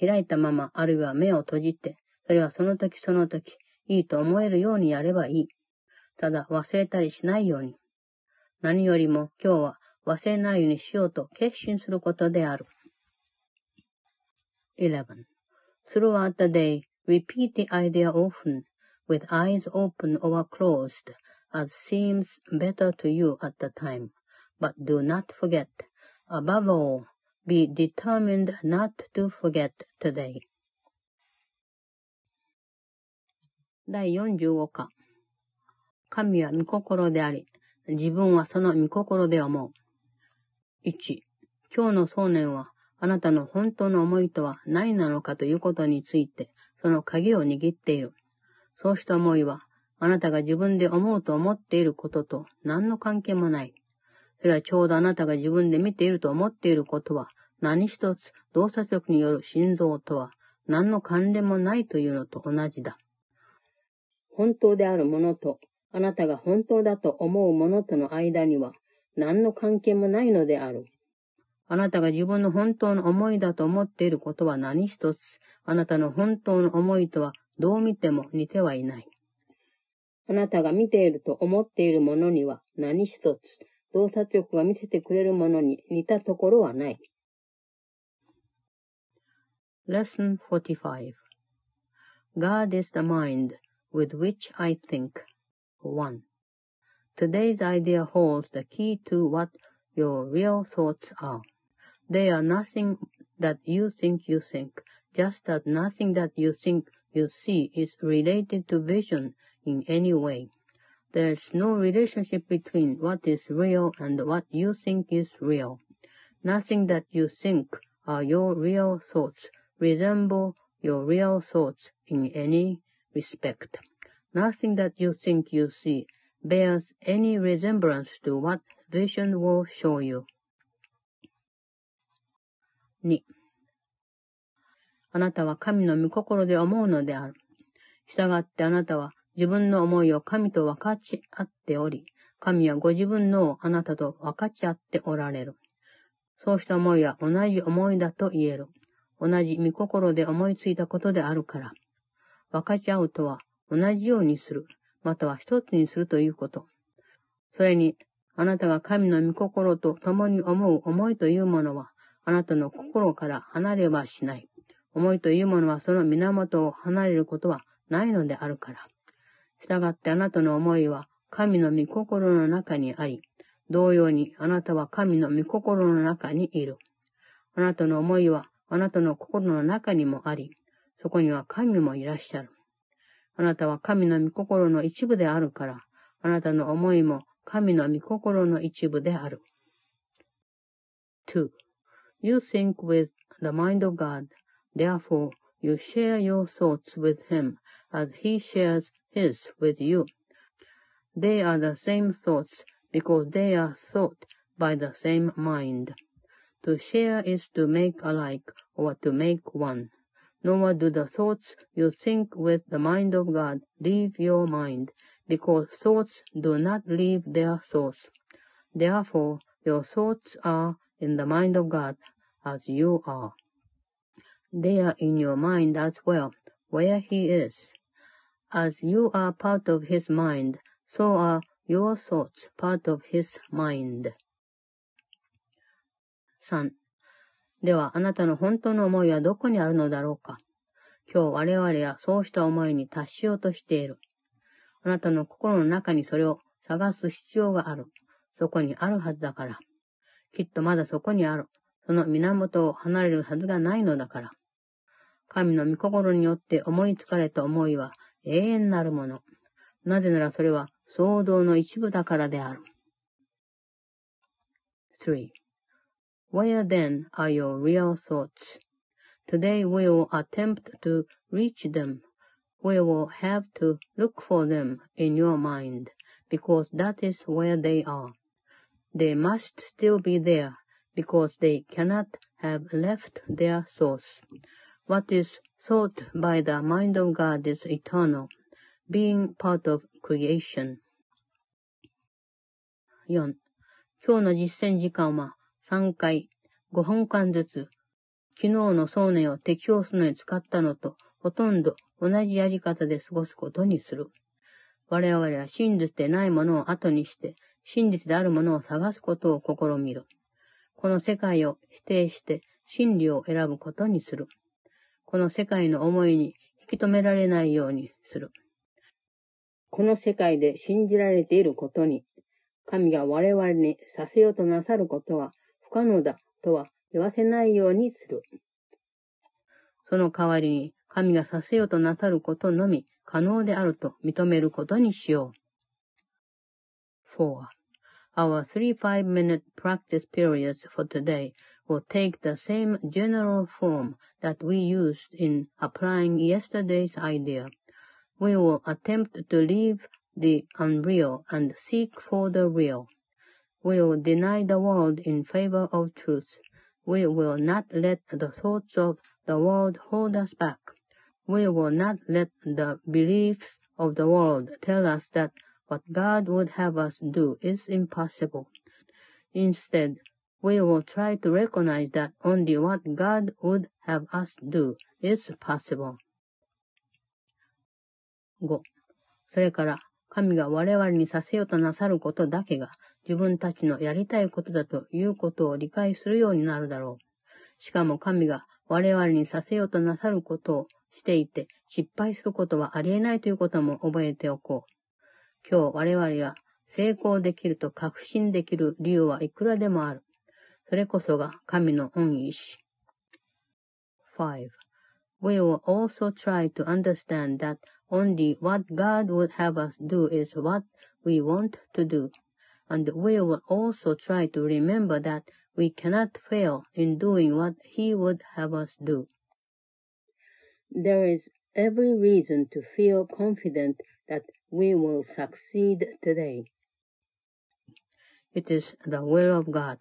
Speaker 1: 開いたまま、あるいは目を閉じて、それはその時その時、いいと思えるようにやればいい。ただ忘れたりしないように。何よりも今日は忘れないようにしようと決心することである。11. Throughout the day, repeat the idea often, with eyes open or closed, as seems better to you at the time. But do not forget. Above all, be determined not to forget today. 第45課神は御心であり、自分はその御心で思う。 1、今日の想念は、あなたの本当の思いとは何なのかということについて、その鍵を握っている。そうした思いは、あなたが自分で思うと思っていることと何の関係もない。それはちょうどあなたが自分で見ていると思っていることは、何一つ動作直による心臓とは何の関連もないというのと同じだ。本当であるものと、あなたが本当だと思うものとの間には何の関係もないのである。あなたが自分の本当の思いだと思っていることは何一つ、あなたの本当の思いとはどう見ても似てはいない。あなたが見ていると思っているものには何一つ、動作直が見せてくれるものに似たところはない。Lesson 45 God is the mind with which I think. 1. Today's idea holds the key to what your real thoughts are. They are nothing that you think you think, just as nothing that you think you see is related to vision in any way. There is no relationship between what is real and what you think is real. Nothing that you think are your real thoughts resemble your real thoughts in any respect. Nothing that you think you see bears any resemblance to what vision will show you. 2. あなたは神の御心で思うのである。従ってあなたは自分の思いを神と分かち合っており、神はご自分のをあなたと分かち合っておられる。そうした思いは同じ思いだと言える。同じ御心で思いついたことであるから。分かち合うとは同じようにする、または一つにするということ。それに、あなたが神の御心と共に思う思いというものは、あなたの心から離れはしない。思いというものはその源を離れることはないのであるから。したがってあなたの思いは神の御心の中にあり、同様にあなたは神の御心の中にいる。あなたの思いはあなたの心の中にもあり、そこには神もいらっしゃる。あなたは神の御心の一部であるから、あなたの思いも神の御心の一部である。2. You think with the mind of God, therefore you share your thoughts with him as he shares his with you. They are the same thoughts because they are thought by the same mind. To share is to make alike or to make one. Nor do the thoughts you think with the mind of God leave your mind, because thoughts do not leave their source. Therefore, your thoughts are in the mind of God as you are. They are in your mind as well, where He is. As you are part of His mind, so are your thoughts part of His mind. 3. では、あなたの本当の思いはどこにあるのだろうか？今日我々はそうした思いに達しようとしている。あなたの心の中にそれを探す必要がある。そこにあるはずだから。きっとまだそこにある。その源を離れるはずがないのだから。神の御心によって思いつかれた思いは永遠なるもの。なぜならそれは騒動の一部だからである。3. Where then are your real thoughts? Today we will attempt to reach them. We will have to look for them in your mind, because that is where they are. They must still be there, because they cannot have left their source. What is thought by the mind of God is eternal, being part of creation. 4. 今日の実践時間は 3回5分間ずつ昨日の想念を適用するのに使ったのとほとんど同じやり方で過ごすことにする。我々は真実でないものを後にして真実であるものを探すことを試みる。この世界を否定して真理を選ぶことにする。この世界の思いに引き止められないようにする。この世界で信じられていることに、神が我々にさせようとなさることは不可能だとは言わせないようにする。その代わりに、神がさせようとなさることのみ可能であると認めることにしよう。4. Our three five-minute practice periods for today will take the same general form that we used in applying yesterday's idea. We will attempt to leave the unreal and seek for the real. We will deny the world in favor of truth. We will not let the thoughts of the world hold us back. We will not let the beliefs of the world tell us that what God would have us do is impossible. Instead, we will try to recognize that only what God would have us do is possible. 5. それから、神が我々にさせようとなさることだけが 自分たちのやりたいことだということを理解するようになるだろう。しかも神が我々にさせようとなさることをしていて失敗することはありえないということも覚えておこう。今日我々が成功できると確信できる理由はいくらでもある。それこそが神の恩意志。5. We will also try to understand that Only what God would have us do is what we want to do. And we will also try to remember that we cannot fail in doing what He would have us do. There is every reason to feel confident that we will succeed today. It is the will of God.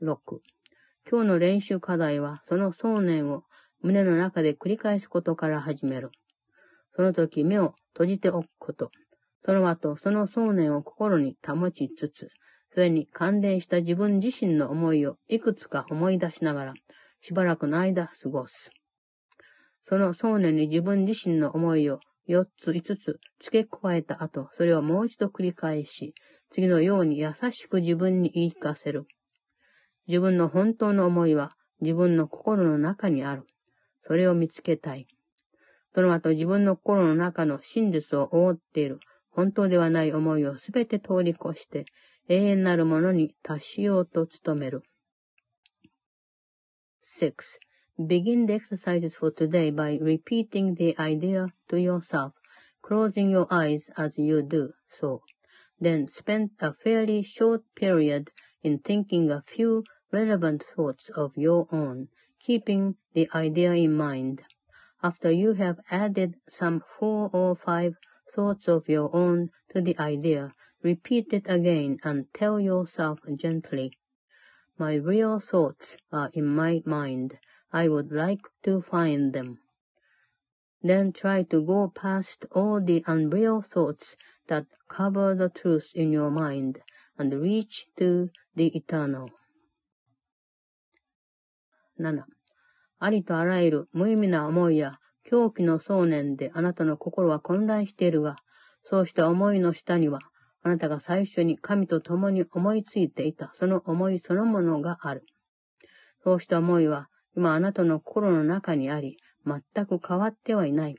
Speaker 1: 6. 今日の練習課題は、その想念を胸の中で繰り返すことから始める。その時目を閉じておくこと。 その後、その想念を心に保ちつつ、それに関連した自分自身の思いをいくつか思い出しながら、しばらくの間過ごす。その想念に自分自身の思いを4つ5つ付け加えた後、それをもう一度繰り返し、次のように優しく自分に言い聞かせる。自分の本当の思いは自分の心の中にある。それを見つけたい。その後自分の心の中の真実を覆っている本当ではない思いをすべて通り越して永遠なるものに達しようと努める。6. Begin the exercises for today by repeating the idea to yourself, closing your eyes as you do so. Then spend a fairly short period in thinking a few relevant thoughts of your own, keeping the idea in mind. after you have added some four or five thoughts of your own to the idea, repeat it again and tell yourself gently, My real thoughts are in my mind. I would like to find them. Then try to go past all the unreal thoughts that cover the truth in your mind and reach to the eternal. 7. ありとあらゆる無意味な思いや 狂気の想念であなたの心は混乱しているが、そうした思いの下には、あなたが最初に神と共に思いついていたその思いそのものがある。そうした思いは、今あなたの心の中にあり、全く変わってはいない。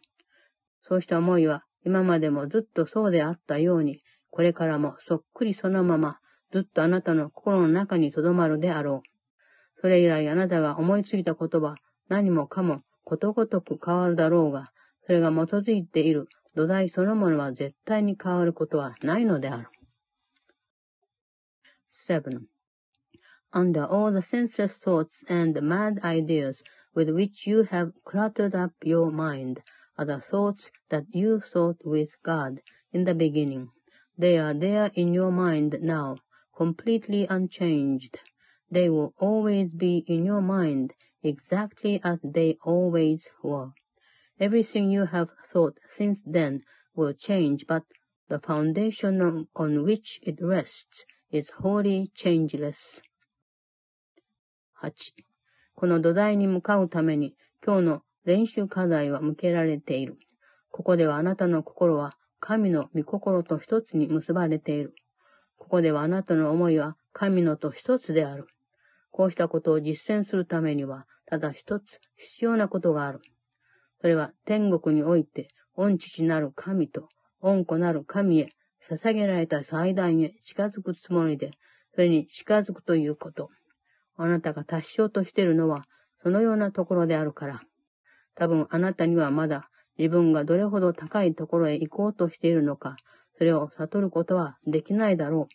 Speaker 1: そうした思いは、今までもずっとそうであったように、これからもそっくりそのまま、ずっとあなたの心の中に留まるであろう。それ以来あなたが思いついた言葉、何もかもことごとく変わるだろうが、それが基づいている 土台そのものは絶対に変わることはないのである。7. Under all the senseless thoughts and mad ideas with which you have cluttered up your mind are the thoughts that you thought with God in the beginning. They are there in your mind now, completely unchanged. They will always be in your mind exactly as they always were. Everything you have thought since then will change, but the foundation on, on which it rests is wholly changeless. 8. この土台に向かうために今日の練習課題は向けられている。ここではあなたの心は神の御心と一つに結ばれている。ここではあなたの思いは神のと一つである。こうしたことを実践するためには、ただ一つ必要なことがある。それは天国において、御父なる神と、御子なる神へ捧げられた祭壇へ近づくつもりで、それに近づくということ。あなたが達しようとしているのは、そのようなところであるから。多分あなたにはまだ自分がどれほど高いところへ行こうとしているのか、それを悟ることはできないだろう。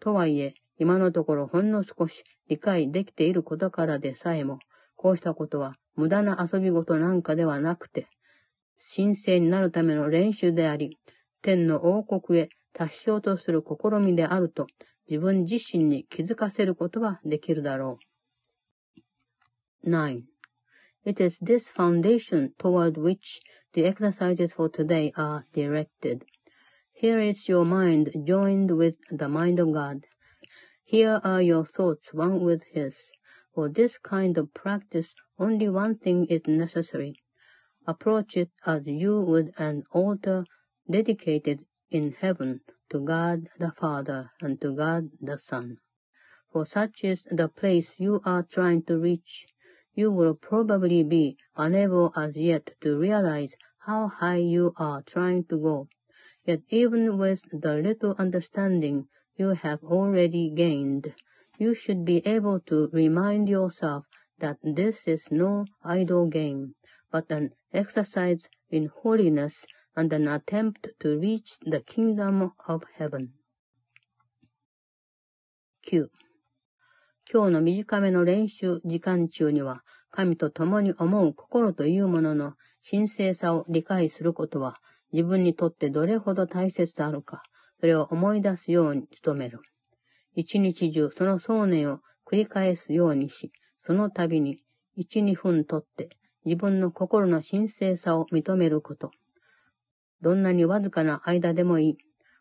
Speaker 1: とはいえ、今のところほんの少し理解できていることからでさえも、こうしたことは無駄な遊び事なんかではなくて、神聖になるための練習であり、天の王国へ達しようとする試みであると自分自身に気づかせることはできるだろう。9. It is this foundation toward which the exercises for today are directed. Here is your mind joined with the mind of God. Here are your thoughts one with His. For this kind of practice, only one thing is necessary. Approach it as you would an altar dedicated in heaven to God the Father and to God the Son. For such is the place you are trying to reach. You will probably be unable as yet to realize how high you are trying to go. Yet even with the little understanding you have already gained, you should be able to remind yourself that this is no idle game, but an exercise in holiness and an attempt to reach the kingdom of heaven. 9. 今日の短めの練習時間中には、神と共に思う心というものの神聖さを理解することは、自分にとってどれほど大切であるか、それを思い出すように努める。一日中その想念を繰り返すようにし、その度に一、二分とって自分の心の神聖さを認めること。どんなにわずかな間でもいい。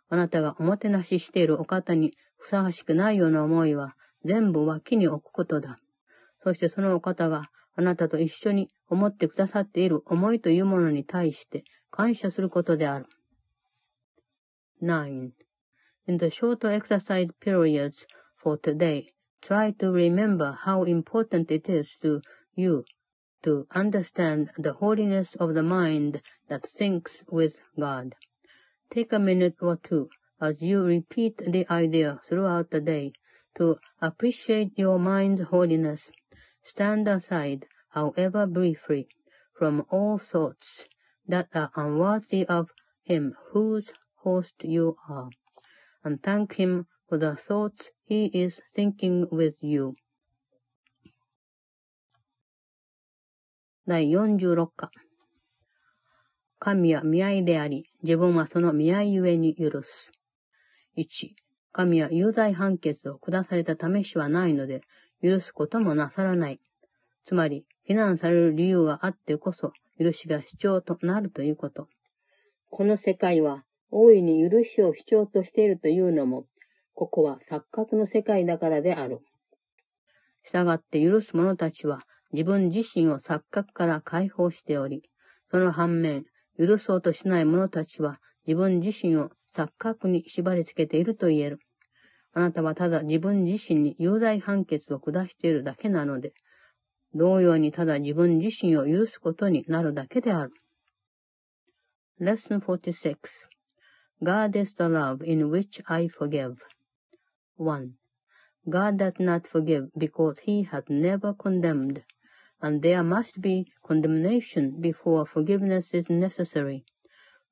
Speaker 1: あなたがおもてなししているお方にふさわしくないような思いは全部脇に置くことだ。そしてそのお方があなたと一緒に思ってくださっている思いというものに対して感謝することである。9. In the shorter exercise periods for today, try to remember how important it is to you to understand the holiness of the mind that thinks with God. Take a minute or two as you repeat the idea throughout the day to appreciate your mind's holiness. Stand aside, however briefly, from all thoughts that are unworthy of him whose host you are, and thank him for the thoughts he is thinking with you. 第46課神は見合いであり、自分はその見合いゆえに許す。1、神は有罪判決を下された試しはないので、許すこともなさらない。つまり、非難される理由があってこそ、許しが主張となるということ。この世界は、大いに許しを主張としているというのも、ここは錯覚の世界だからである。従って許す者たちは、自分自身を錯覚から解放しており、その反面、許そうとしない者たちは自分自身を錯覚に縛り付けていると言える。あなたはただ自分自身に有罪判決を下しているだけなので、同様にただ自分自身を許すことになるだけである。Lesson 46 God is the love in which I forgive. 1. God does not forgive because he has never condemned, and there must be condemnation before forgiveness is necessary.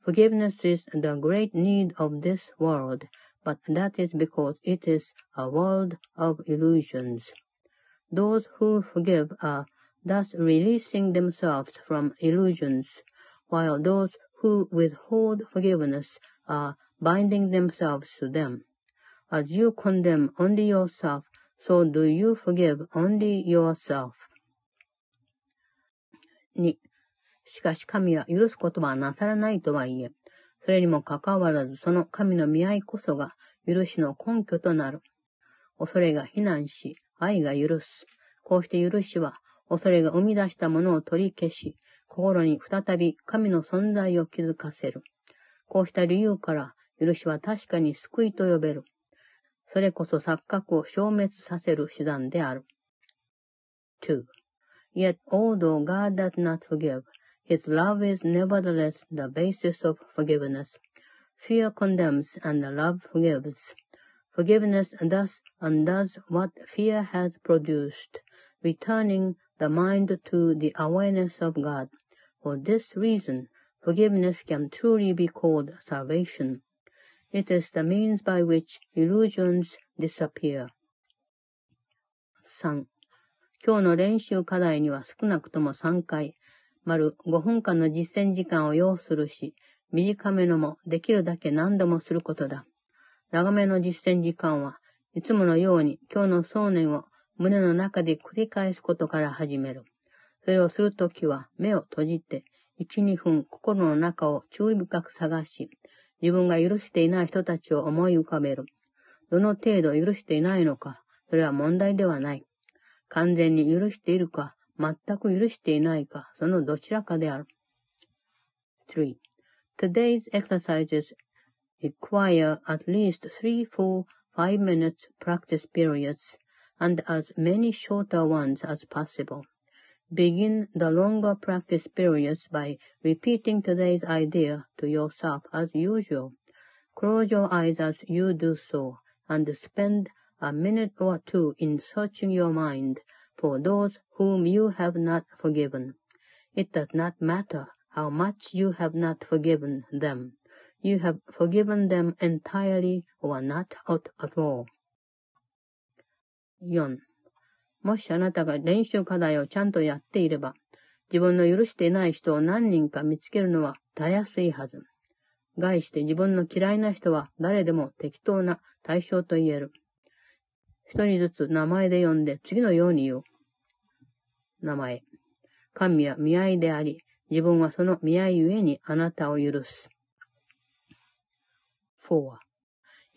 Speaker 1: Forgiveness is the great need of this world, but that is because it is a world of illusions. Those who forgive are thus releasing themselves from illusions, while those who withhold forgiveness are binding themselves to them. As you condemn only yourself, so do you forgive only yourself. 2. しかし神は許すことはなさらないとはいえ、それにもかかわらずその神の見合いこそが許しの根拠となる。恐れが非難し、愛が許す。こうして許しは、恐れが生み出したものを取り消し、心に再び神の存在を気づかせる。こうした理由から、許しは確かに救いと呼べる。それこそ錯覚を消滅させる手段である。2. Yet although God does not forgive, His love is nevertheless the basis of forgiveness. Fear condemns and love forgives. Forgiveness thus undoes what fear has produced, returning the mind to the awareness of God. For this reason, forgiveness can truly be called salvation. It is the means by which illusions disappear. 3. 今日の練習課題には少なくとも3回、丸5分間の実践時間を要するし、短めのもできるだけ何度もすることだ。長めの実践時間はいつものように今日の想念を胸の中で繰り返すことから始める。それをするときは目を閉じて1、2分心の中を注意深く探し、自分が許していない人たちを思い浮かべる。どの程度許していないのか、それは問題ではない。完全に許しているか、全く許していないか、そのどちらかである。3. Today's exercises require at least three full five minutes practice periods and as many shorter ones as possible. Begin the longer practice periods by repeating today's idea to yourself as usual. Close your eyes as you do so and spend a minute or two in searching your mind for those whom you have not forgiven. It does not matter how much you have not forgiven them. You have forgiven them entirely or not at all. 4. もしあなたが練習課題をちゃんとやっていれば、自分の許していない人を何人か見つけるのはたやすいはず。概して自分の嫌いな人は誰でも適当な対象と言える。一人ずつ名前で呼んで次のように言う。名前。神は見合いであり、自分はその見合いゆえにあなたを許す。4.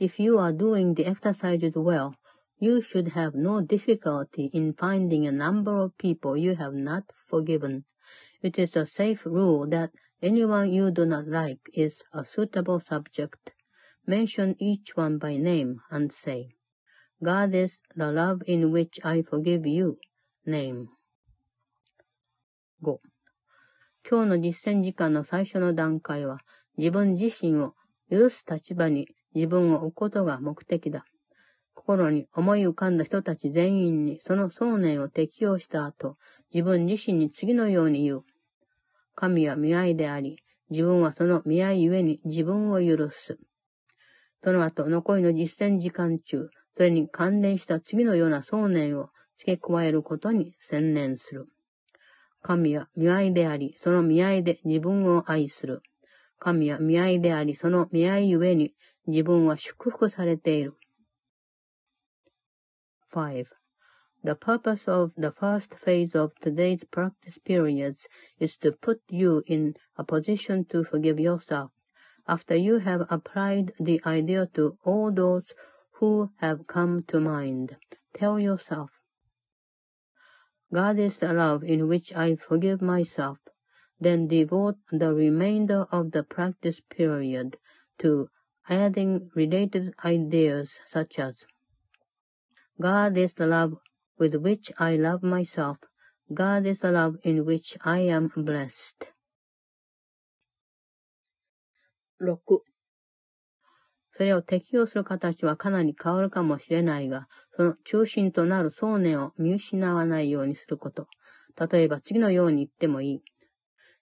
Speaker 1: If you are doing the exercises well, you should have no difficulty in finding a number of people you have not forgiven. It is a safe rule that anyone you do not like is a suitable subject. Mention each one by name and say, God is the love in which I forgive you. Name. 5. 今日の実践時間の最初の段階は、自分自身を許す立場に自分を置くことが目的だ。 心に思い浮かんだ人たち全員にその想念を適用した後、自分自身に次のように言う。神は見合いであり、自分はその見合いゆえに自分を許す。その後、残りの実践時間中、それに関連した次のような想念を付け加えることに専念する。神は見合いであり、その見合いで自分を愛する。神は見合いであり、その見合いゆえに自分は祝福されている。5. The purpose of the first phase of today's practice periods is to put you in a position to forgive yourself. After you have applied the idea to all those who have come to mind, tell yourself, God is the love in which I forgive myself. Then devote the remainder of the practice period to adding related ideas such as God is the love with which I love myself. God is the love in which I am blessed. 6. それを適用する形はかなり変わるかもしれないが、その中心となる想念を見失わないようにすること。例えば次のように言ってもいい。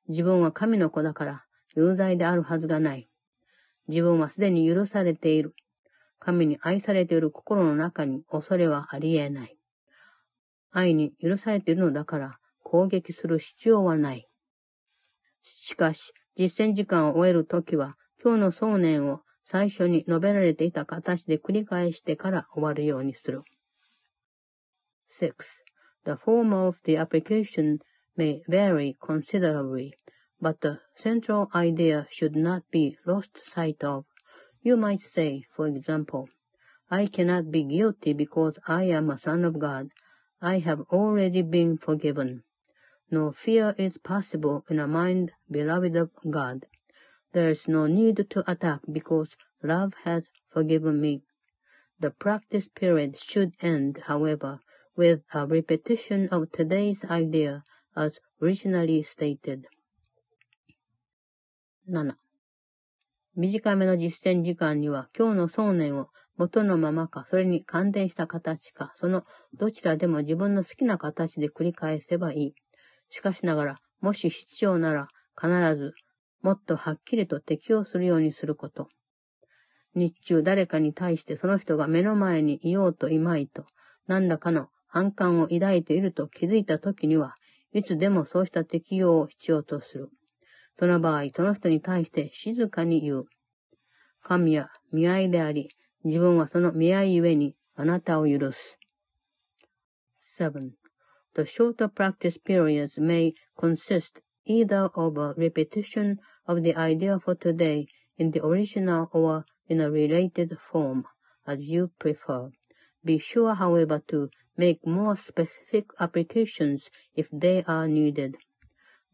Speaker 1: 自分は神の子だから、有罪であるはずがない。自分はすでに許されている。神に愛されている心の中に恐れはあり得ない。愛に許されているのだから攻撃する必要はない。しかし、実践時間を終えるときは、今日の想念を最初に述べられていた形で繰り返してから終わるようにする。6. The form of the application may vary considerably, but the central idea should not be lost sight of. You might say, for example, I cannot be guilty because I am a son of God. I have already been forgiven. No fear is possible in a mind beloved of God. There is no need to attack because love has forgiven me. The practice period should end, however, with a repetition of today's idea as originally stated. 7. 短めの実践時間には今日の想念を元のままか、それに関連した形か、そのどちらでも自分の好きな形で繰り返せばいい。しかしながら、もし必要なら、必ず、もっとはっきりと適用するようにすること。日中誰かに対してその人が目の前にいようといまいと、何らかの反感を抱いていると気づいたときには、いつでもそうした適用を必要とする。その場合、その人に対して静かに言う。神は見合いであり、自分はその見合いゆえにあなたを許す。7. The shorter practice periods may consist either of a repetition of the idea for today in the original or in a related form, as you prefer. Be sure, however, to make more specific applications if they are needed.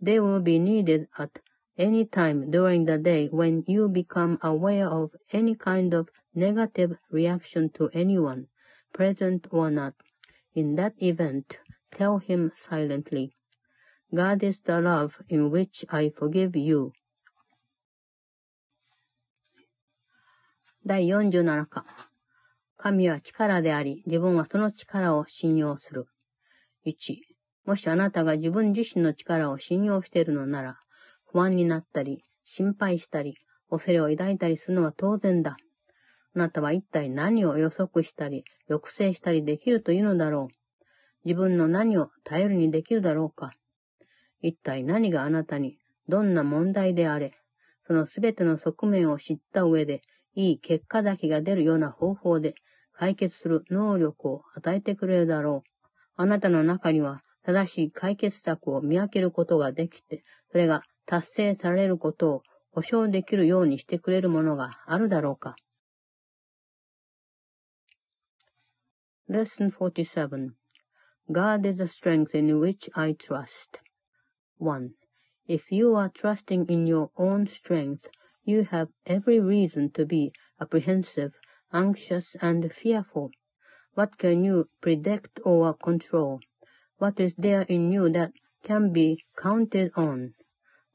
Speaker 1: They will be needed at any time during the day when you become aware of any kind of negative reaction to anyone, present or not. In that event, Tell him silently, God is the love in which I forgive you. 第47課。神は力であり、自分はその力を信用する。1、もしあなたが自分自身の力を信用しているのなら、 不安になったり、心配したり、恐れを抱いたりするのは当然だ。あなたは一体何を予測したり、抑制したりできるというのだろう。自分の何を頼りにできるだろうか。一体何があなたにどんな問題であれ、そのすべての側面を知った上で、いい結果だけが出るような方法で解決する能力を与えてくれるだろう。あなたの中には正しい解決策を見分けることができて、それが達成されることを保証できるようにしてくれるものがあるだろうか。Lesson 47 God is the strength in which I trust. 1. If you are trusting in your own strength, you have every reason to be apprehensive, anxious, and fearful. What can you predict or control? What is there in you that can be counted on?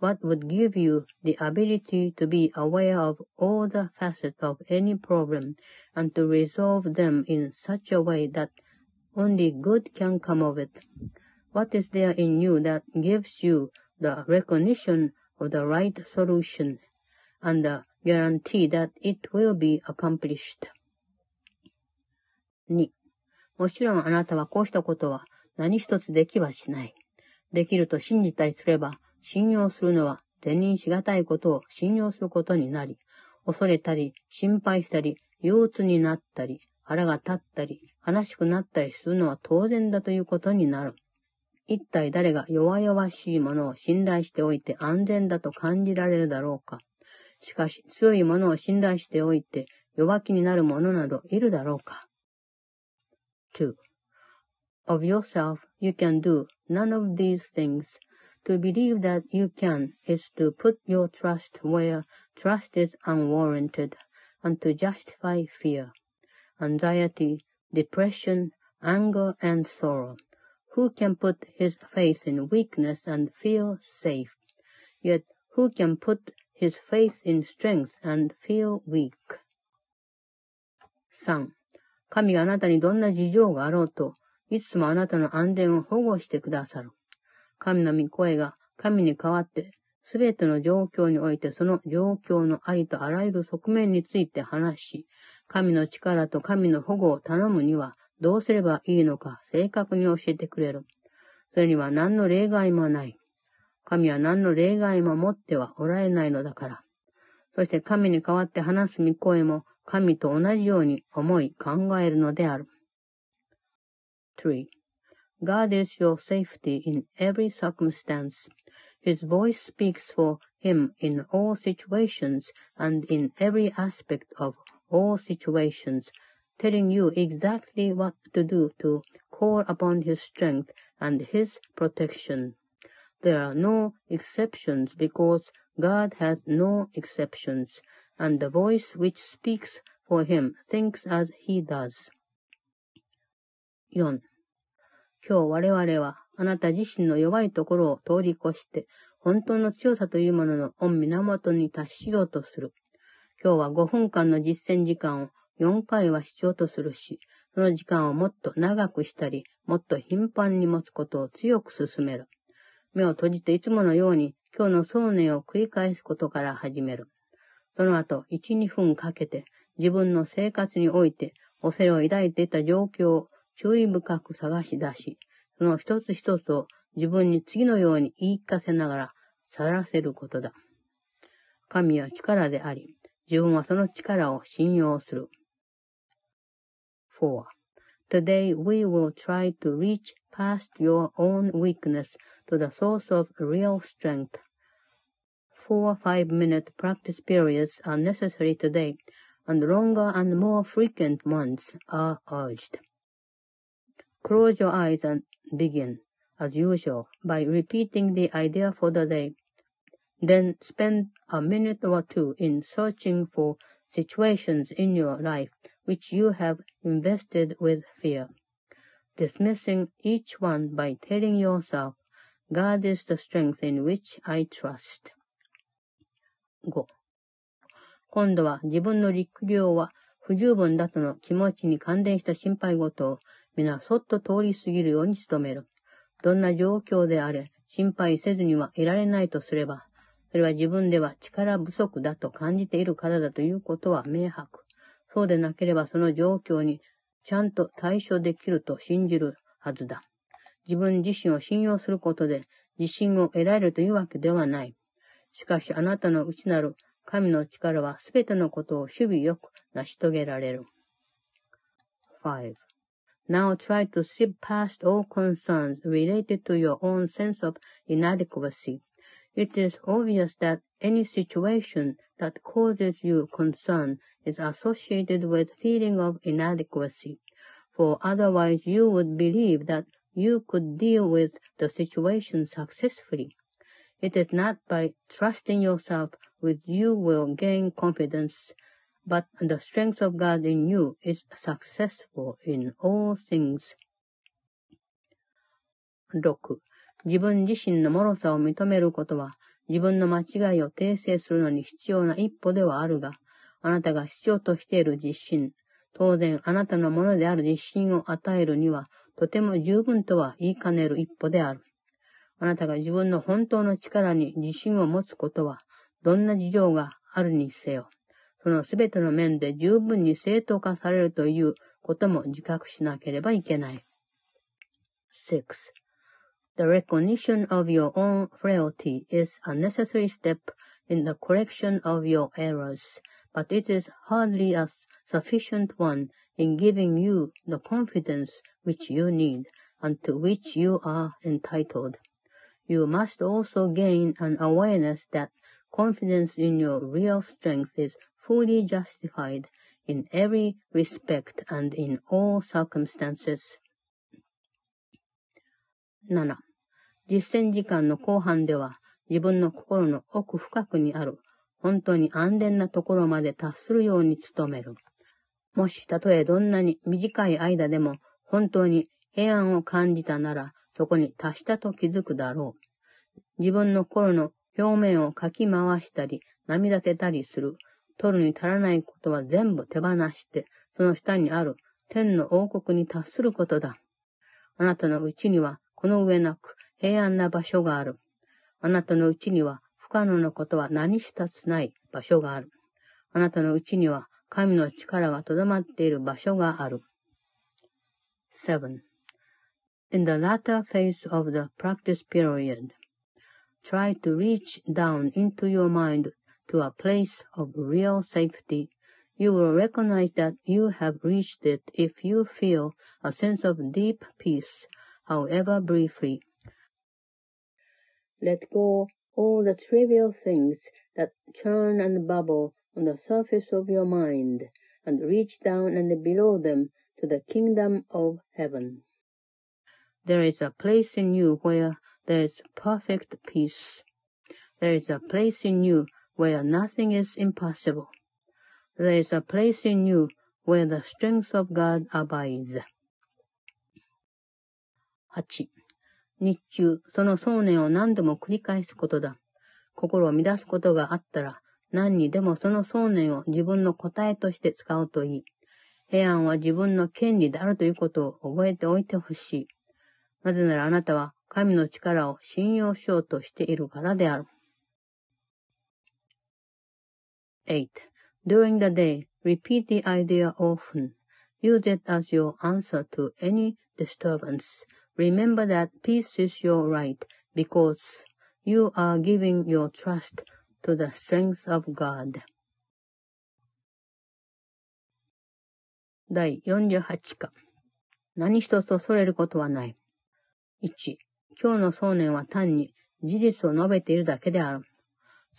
Speaker 1: What would give you the ability to be aware of all the facets of any problem and to resolve them in such a way that only good can come of it. What is there in you that gives you the recognition of the right solution and the guarantee that it will be accomplished? 2. もちろんあなたはこうしたことは何一つできはしない。できると信じたりすれば、 信用するのは善人しがたいことを信用することになり、恐れたり、心配したり、憂鬱になったり、腹が立ったり、悲しくなったりするのは当然だということになる。一体誰が弱々しいものを信頼しておいて安全だと感じられるだろうか。しかし、強いものを信頼しておいて弱気になる者などいるだろうか。2. Of yourself, you can do none of these things. To believe that you can is to put your trust where trust is unwarranted, and to justify fear. anxiety, depression, anger, and sorrow. Who can put his faith in weakness and feel safe? Yet who can put his faith in strength and feel weak? 3. 神があなたにどんな事情があろうと、いつもあなたの安全を保護してくださる。 神の御声が神に代わってすべての状況においてその状況のありとあらゆる側面について話し、神の力と神の保護を頼むにはどうすればいいのか正確に教えてくれる。それには何の例外もない。神は何の例外も持ってはおられないのだから。そして神に代わって話す御声も神と同じように思い考えるのである。3. God is your safety in every circumstance. His voice speaks for him in all situations and in every aspect of all situations, telling you exactly what to do to call upon his strength and his protection. There are no exceptions because God has no exceptions, and the voice which speaks for him thinks as he does. 4. 今日我々はあなた自身の弱いところを通り越して、本当の強さというものの御源に達しようとする。今日は5分間の実践時間を4回はしようとするし、その時間をもっと長くしたり、もっと頻繁に持つことを強く進める。目を閉じていつものように今日の想念を繰り返すことから始める。その後、1、2分かけて自分の生活において恐れを抱いていた状況を注意深く探し出し、その一つ一つを自分に次のように言い聞かせながら去らせることだ。神は力であり、自分はその力を信用する。4. Today we will try to reach past your own weakness to the source of real strength. Four five-minute practice periods are necessary today, and longer and more frequent ones are urged. Close your eyes and begin, as usual, by repeating the idea for the day. Then spend a minute or two in searching for situations in your life which you have invested with fear, dismissing each one by telling yourself, God is the strength in which I trust. 5. 今度は自分の陸量は不十分だとの気持ちに関連した心配事を 皆そっと通り過ぎるように努める。どんな状況であれ、心配せずにはいられないとすれば、それは自分では力不足だと感じているからだということは明白。そうでなければその状況にちゃんと対処できると信じるはずだ。自分自身を信用することで自信を得られるというわけではない。しかしあなたの内なる神の力はすべてのことを守備よく成し遂げられる。5. Now try to slip past all concerns related to your own sense of inadequacy. It is obvious that any situation that causes you concern is associated with feeling of inadequacy, for otherwise you would believe that you could deal with the situation successfully. It is not by trusting yourself which you will gain confidence, but the strength of God in you is successful in all things. 6. 自分自身の脆さを認めることは、自分の間違いを訂正するのに必要な一歩ではあるが、あなたが必要としている自信、当然あなたのものである自信を与えるには、とても十分とは言いかねる一歩である。あなたが自分の本当の力に自信を持つことは、どんな事情があるにせよ。そのすべての面で十分に正当化されるということも自覚しなければいけない。6. The recognition of your own frailty is a necessary step in the correction of your errors, but it is hardly a sufficient one in giving you the confidence which you need and to which you are entitled. You must also gain an awareness that confidence in your real strength is fully justified in every respect and in all circumstances. 7. 実践時間の後半では自分の心の奥深くにある本当に安全なところまで達するように努める。もし、たとえどんなに短い間でも本当に平安を感じたなら、そこに達したと気づくだろう。自分の心の表面をかき回したり、涙せたりする取るに足らないことは全部手放して、その下にある天の王国に達することだ。あなたのうちにはこの上なく平安な場所がある。あなたのうちには不可能なことは何一つない場所がある。あなたのうちには神の力がとどまっている場所がある。7. In the latter phase of the practice period, try to reach down into your mind to a place of real safety. You will recognize that you have reached it if you feel a sense of deep peace, however briefly. Let go all the trivial things that churn and bubble on the surface of your mind, and reach down and below them to the kingdom of heaven. There is a place in you where there is perfect peace. There is a place in you where nothing is impossible. There is a place in you where the strength of God abides. 8. 日中、その想念を何度も繰り返すことだ。心を乱すことがあったら、何にでもその想念を自分の答えとして使うといい。平安は自分の権利であるということを覚えておいてほしい。なぜならあなたは神の力を信用しようとしているからである。8. During the day, repeat the idea often. Use it as your answer to any disturbance. Remember that peace is your right because you are giving your trust to the strength of God. 第48課。何一つ恐れることはない。1、今日の想念は単に事実を述べているだけである。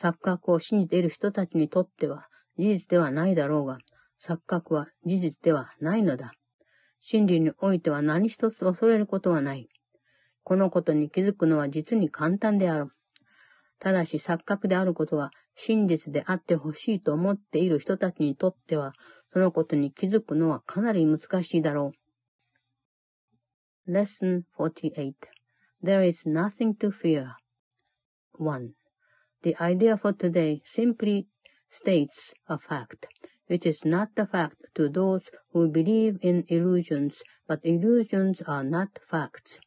Speaker 1: 錯覚を信じている人たちにとっては事実ではないだろうが、錯覚は事実ではないのだ。真理においては何一つ恐れることはない。このことに気づくのは実に簡単である。ただし錯覚であることが真実であってほしいと思っている人たちにとっては、そのことに気づくのはかなり難しいだろう。Lesson 48 There is nothing to fear. 1. The idea for today simply states a fact, which is not the fact to those who believe in illusions, but illusions are not facts.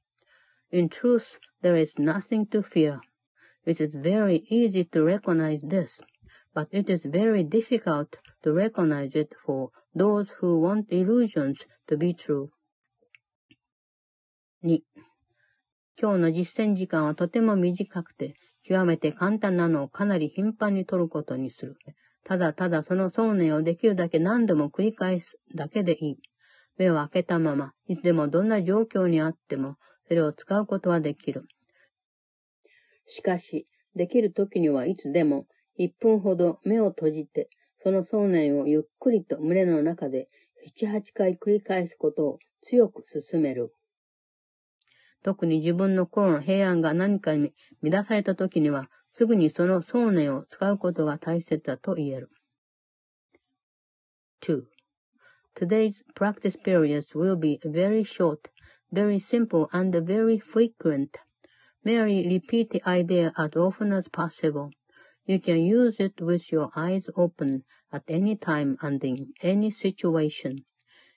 Speaker 1: In truth, there is nothing to fear. It is very easy to recognize this, but it is very difficult to recognize it for those who want illusions to be true. 2. 今日の実践時間はとても短くて、 極めて簡単なのをかなり頻繁に取ることにする。ただただその想念をできるだけ何度も繰り返すだけでいい。目を開けたまま、いつでもどんな状況にあっても、それを使うことはできる。しかし、できる時にはいつでも1分ほど目を閉じて、その想念をゆっくりと胸の中で7、8回繰り返すことを強く進める。特に自分の心の平安が何かに乱された時には、すぐにその想念を使うことが大切だと言える。2. Today's practice periods will be very short, very simple, and very frequent. Merely repeat the idea as often as possible. You can use it with your eyes open at any time and in any situation.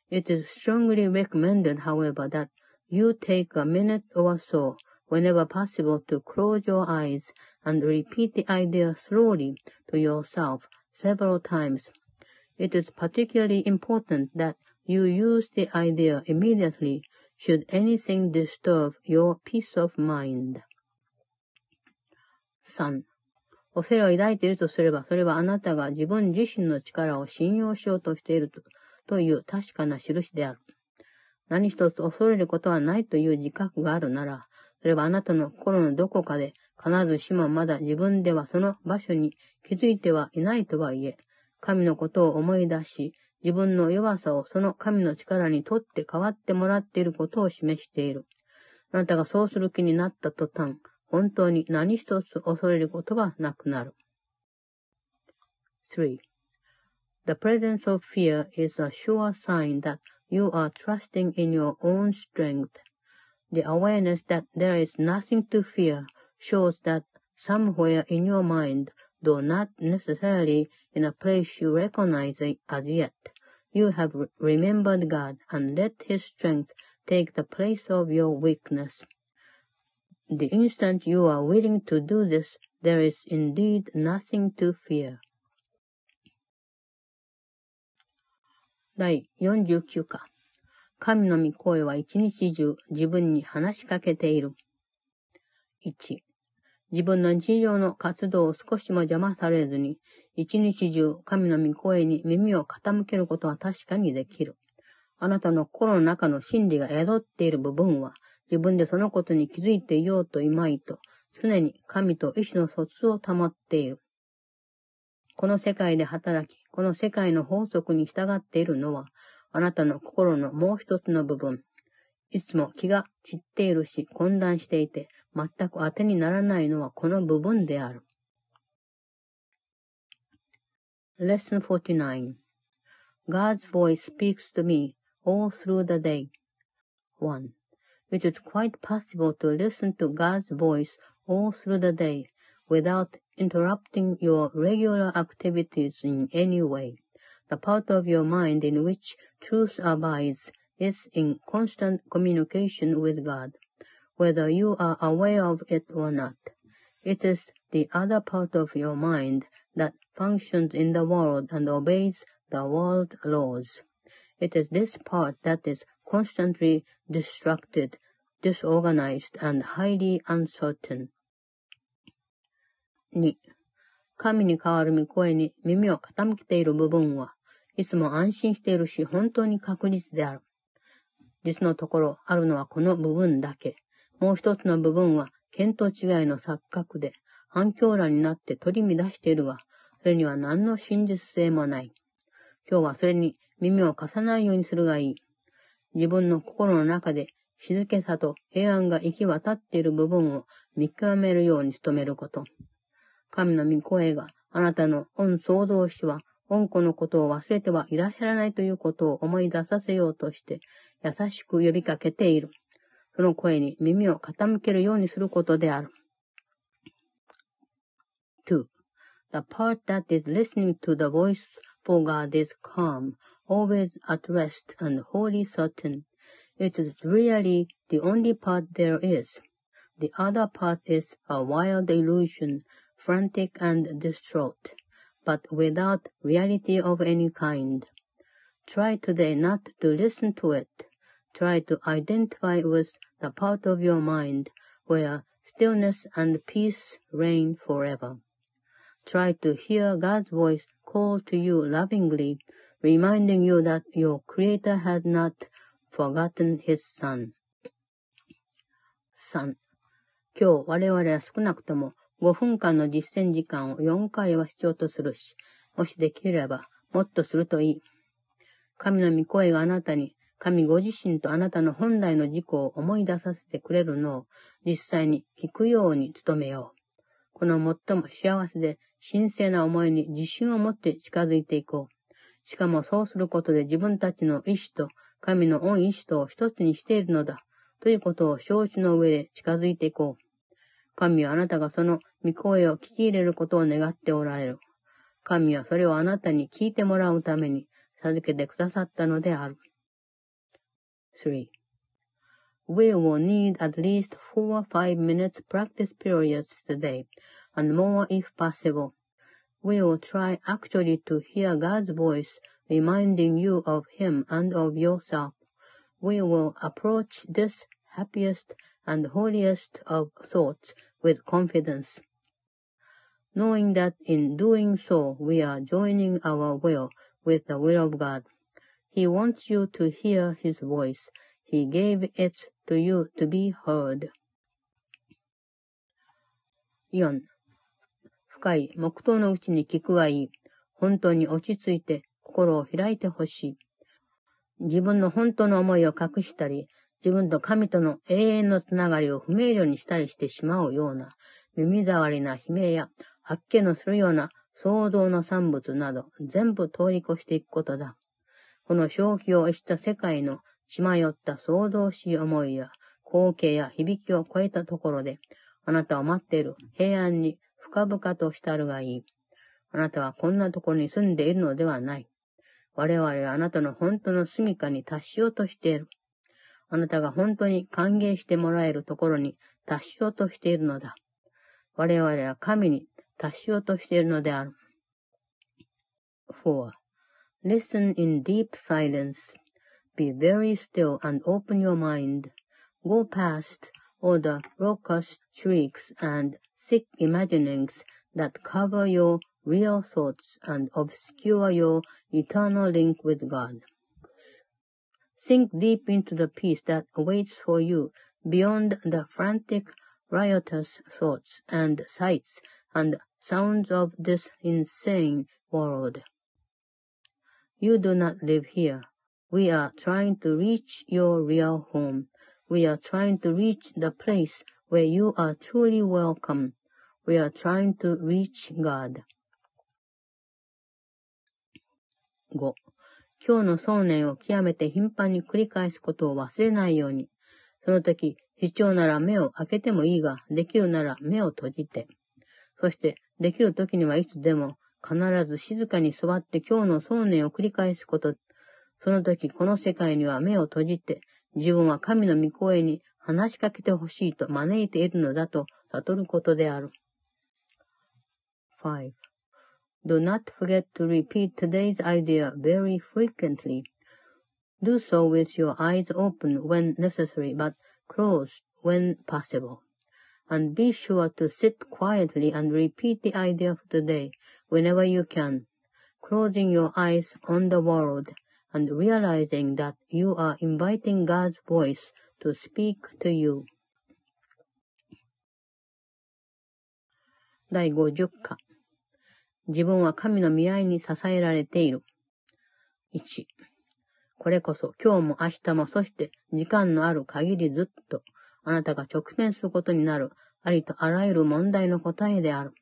Speaker 1: It is strongly recommended, however, that you take a minute or so whenever possible to close your eyes and repeat the idea slowly to yourself several times. It is particularly important that you use the idea immediately should anything disturb your peace of mind. 3. 恐れを抱いているとすれば、それはあなたが自分自身の力を信用しようとしているとという確かな印である。 何一つ恐れることはないという自覚があるなら、それはあなたの心のどこかで必ずしもまだ自分ではその場所に気づいてはいないとはいえ、神のことを思い出し、自分の弱さをその神の力にとって変わってもらっていることを示している。あなたがそうする気になった途端、本当に何一つ恐れることはなくなる。3. The presence of fear is a sure sign that you are trusting in your own strength. The awareness that there is nothing to fear shows that somewhere in your mind though not necessarily in a place you recognize as yet. You have remembered God and let His strength take the place of your weakness. The instant you are willing to do this, there is indeed nothing to fear. 第49課。神の御声は一日中自分に話しかけている。1、自分の日常の活動を少しも邪魔されずに、一日中神の御声に耳を傾けることは確かにできる。あなたの心の中の真理が宿っている部分は、自分でそのことに気づいていようといまいと、常に神と意志の疎通を保っている。この世界で働き、この世界の法則に従っているのは、あなたの心のもう一つの部分、いつも気が散っているし混乱していて、全く当てにならないのはこの部分である。Lesson 49 God's voice speaks to me all through the day. 1. It is quite possible to listen to God's voice all through the day without interrupting your regular activities in any way. The part of your mind in which truth abides is in constant communication with God, whether you are aware of it or not. It is the other part of your mind that functions in the world and obeys the world laws. It is this part that is constantly distracted, disorganized, and highly uncertain. 2. 神に代わる御声に耳を傾けている部分は、いつも安心しているし、本当に確実である。実のところ、あるのはこの部分だけ。もう一つの部分は、見当違いの錯覚で、反響欄になって取り乱しているが、それには何の真実性もない。今日はそれに耳を貸さないようにするがいい。自分の心の中で静けさと平安が行き渡っている部分を見極めるように努めること。神の御声があなたの恩総動詞は恩子のことを忘れてはいらっしゃらないということを思い出させようとして、優しく呼びかけている。その声に耳を傾けるようにすることである。2. The part that is listening to the voice for God is calm, always at rest and wholly certain. It is really the only part there is. The other part is a wild illusion, frantic and distraught. but without reality of any kind. Try today not to listen to it. Try to identify with the part of your mind where stillness and peace reign forever. Try to hear God's voice call to you lovingly, reminding you that your Creator has not forgotten His Son. 3. 今日我々は少なくとも 5分間の実践時間を4回は必要とするし、もしできれば、もっとするといい。神の御声があなたに、神ご自身とあなたの本来の自己を思い出させてくれるのを、実際に聞くように努めよう。この最も幸せで神聖な思いに自信を持って近づいていこう。しかもそうすることで自分たちの意志と神の恩意志とを一つにしているのだ。ということを承知の上で近づいていこう。神はあなたがその御声を聞き入れることを願っておられる。神はそれをあなたに聞いてもらうために授けてくださったのである。3. We will need at least four or five minutes practice periods today, and more if possible. We will try actually to hear God's voice reminding you of Him and of yourself. We will approach this happiest and holiest of thoughts with confidence, Knowing that in doing so we are joining our will with the will of God. He wants you to hear His voice. He gave it to you to be heard. 4. 深い黙祷のうちに聞くがいい。本当に落ち着いて心を開いてほしい。自分の本当の思いを隠したり、自分と神との永遠のつながりを不明瞭にしたりしてしまうような、耳障りな悲鳴や発見のするような騒動の産物など、全部通り越していくことだ。この正気を逸した世界の血迷った騒動しい思いや光景や響きを超えたところで、あなたを待っている平安に深々と浸るがいい。あなたはこんなところに住んでいるのではない。我々はあなたの本当の住処に達しようとしている。あなたが本当に歓迎してもらえるところに達しようとしているのだ。我々は神に達しようとしているのである。4. Listen in deep silence. Be very still and open your mind. Go past all the raucous shrieks and sick imaginings that cover your real thoughts and obscure your eternal link with God. Sink deep into the peace that awaits for you beyond the frantic, riotous thoughts and sights and sounds of this insane world. You do not live here. We are trying to reach your real home. We are trying to reach the place where you are truly welcome. We are trying to reach God. 5. 今日の想念を極めて頻繁に繰り返すことを忘れないように。その時、必要なら目を開けてもいいが、できるなら目を閉じて。 そして、できる時にはいつでも、必ず静かに座って今日の想念を繰り返すこと。その時、この世界には目を閉じて、自分は神の御声に話しかけてほしいと招いているのだと悟ることである。5. Do not forget to repeat today's idea very frequently. Do so with your eyes open when necessary, but closed when possible. And be sure to sit quietly and repeat the idea of the day whenever you can, closing your eyes on the world and realizing that you are inviting God's voice to speak to you. 第50課自分は神の見合いに支えられている。1、これこそ今日も明日もそして時間のある限りずっとあなたが直面することになるありとあらゆる問題の答えである。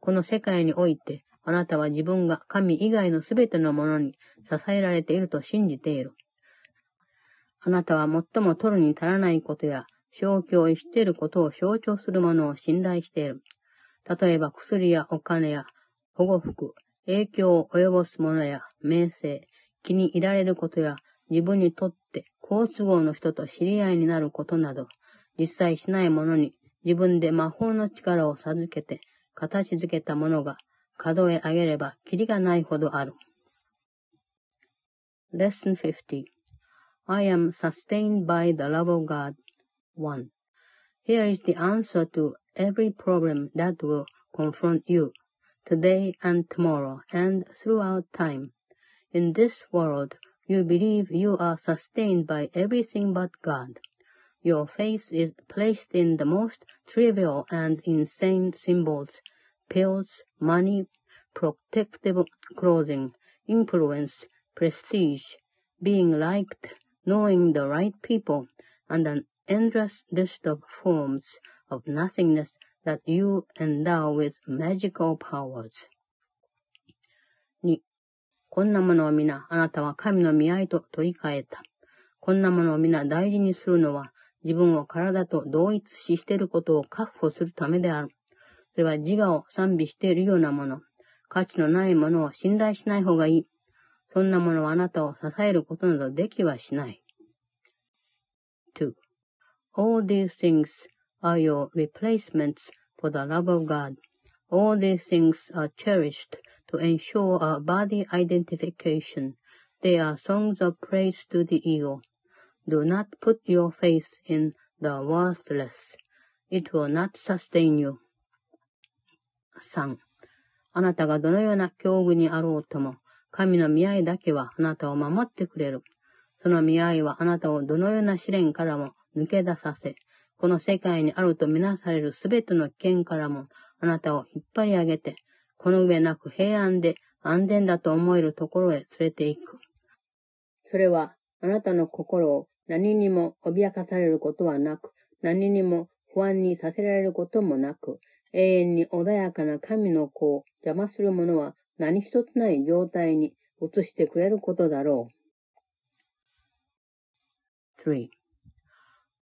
Speaker 1: この世界においてあなたは自分が神以外のすべてのものに支えられていると信じている。あなたは最も取るに足らないことや正気を逸していることを象徴するものを信頼している。例えば薬やお金や保護服、影響を及ぼすものや名声、気に入られることや自分にとって好都合の人と知り合いになることなど、実際しないものに自分で魔法の力を授けて形づけたものが角へ上げればキリがないほどある。Lesson 50 I am sustained by the love of God. 1. Here is the answer to every problem that will confront you. today and tomorrow and throughout time. In this world, you believe you are sustained by everything but God. Your faith is placed in the most trivial and insane symbols, pills, money, protective clothing, influence, prestige, being liked, knowing the right people, and an endless list of forms of nothingness that you endow with magical powers. 2. こんなものを皆、あなたは神の見合いと取り替えた。こんなものを皆大事にするのは、自分を体と同一視していることを確保するためである。それは自我を賛美しているようなもの、価値のないものを信頼しない方がいい。そんなものはあなたを支えることなどできはしない。2. All these things are your replacements for the love of God. All these things are cherished to ensure a body identification. They are songs of praise to the ego. Do not put your faith in the worthless. It will not sustain you. 3. あなたがどのような境遇にあろうとも、神の見合いだけはあなたを守ってくれる。その見合いはあなたをどのような試練からも抜け出させ、この世界にあるとみなされるすべての危険からも、あなたを引っ張り上げて、この上なく平安で安全だと思えるところへ連れて行く。それは、あなたの心を何にも脅かされることはなく、何にも不安にさせられることもなく、永遠に穏やかな神の子を邪魔する者は何一つない状態に移してくれることだろう。3.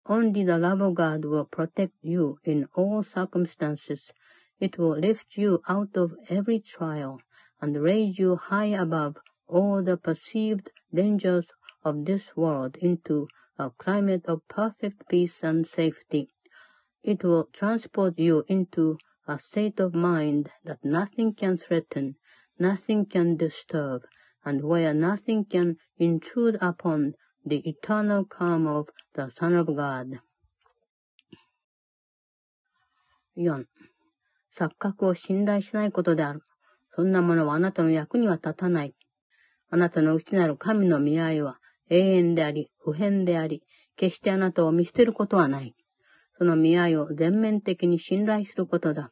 Speaker 1: Only the love of God will protect you in all circumstances. It will lift you out of every trial and raise you high above all the perceived dangers of this world into a climate of perfect peace and safety. It will transport you into a state of mind that nothing can threaten, nothing can disturb, and where nothing can intrude upon the eternal calm of the Son of God. 4. 錯覚を信頼しないことである。そんなものはあなたの役には立たない。あなたの内なる神の見合いは永遠であり、不変であり、決してあなたを見捨てることはない。その見合いを全面的に信頼することだ。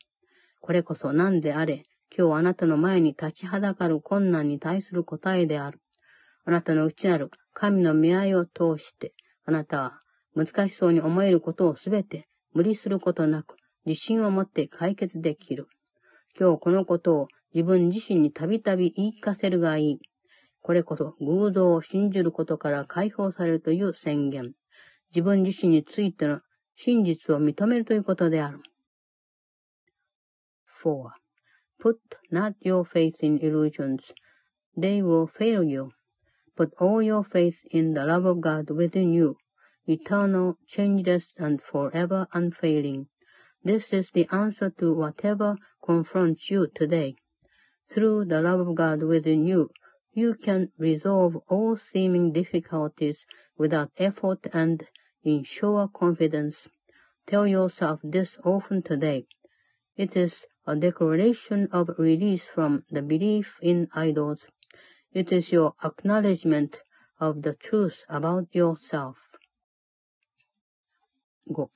Speaker 1: これこそ何であれ、今日あなたの前に立ちはだかる困難に対する答えである。あなたの内なる神の見合いを通して、あなたは難しそうに思えることをすべて無理することなく、自信を持って解決できる。今日このことを自分自身にたびたび言い聞かせるがいい。これこそ偶像を信じることから解放されるという宣言。自分自身についての真実を認めるということである。4. Put not your faith in illusions. They will fail you. Put all your faith in the love of God within you, eternal, changeless, and forever unfailing. This is the answer to whatever confronts you today. Through the love of God within you, you can resolve all seeming difficulties without effort and in sure confidence. Tell yourself this often today. It is a declaration of release from the belief in idols. It is your acknowledgement of the truth about yourself. 5.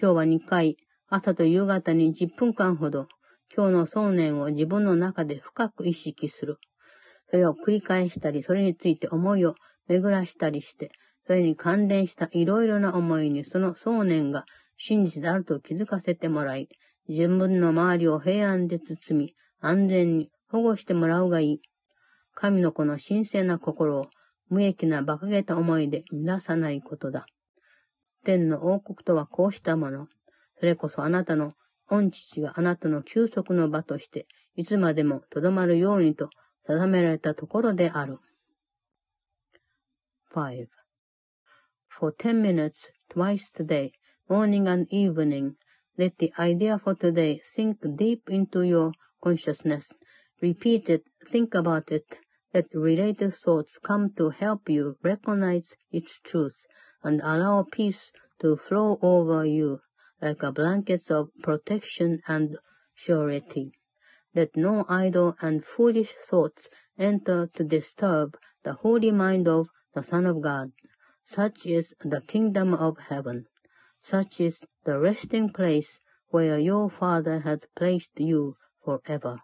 Speaker 1: 今日は2回、 朝と夕方に10分間ほど、今日の想念を自分の中で深く意識する。それを繰り返したり、それについて思いを巡らしたりして、それに関連したいろいろな思いにその想念が真実であると気づかせてもらい、自分の周りを平安で包み、安全に保護してもらうがいい。神の子の神聖な心を無益な馬鹿げた思いで乱さないことだ。天の王国とはこうしたもの。それこそあなたの御父があなたの休息の場として、いつまでもとどまるようにと定められたところである。5. for 10 minutes twice today, morning and evening. Let the idea for today sink deep into your consciousness. Repeat it, think about it. Let related thoughts come to help you recognize its truth and allow peace to flow over you like a blanket of protection and surety. Let no idle and foolish thoughts enter to disturb the holy mind of the Son of God. Such is the kingdom of heaven. Such is the resting place where your Father has placed you forever.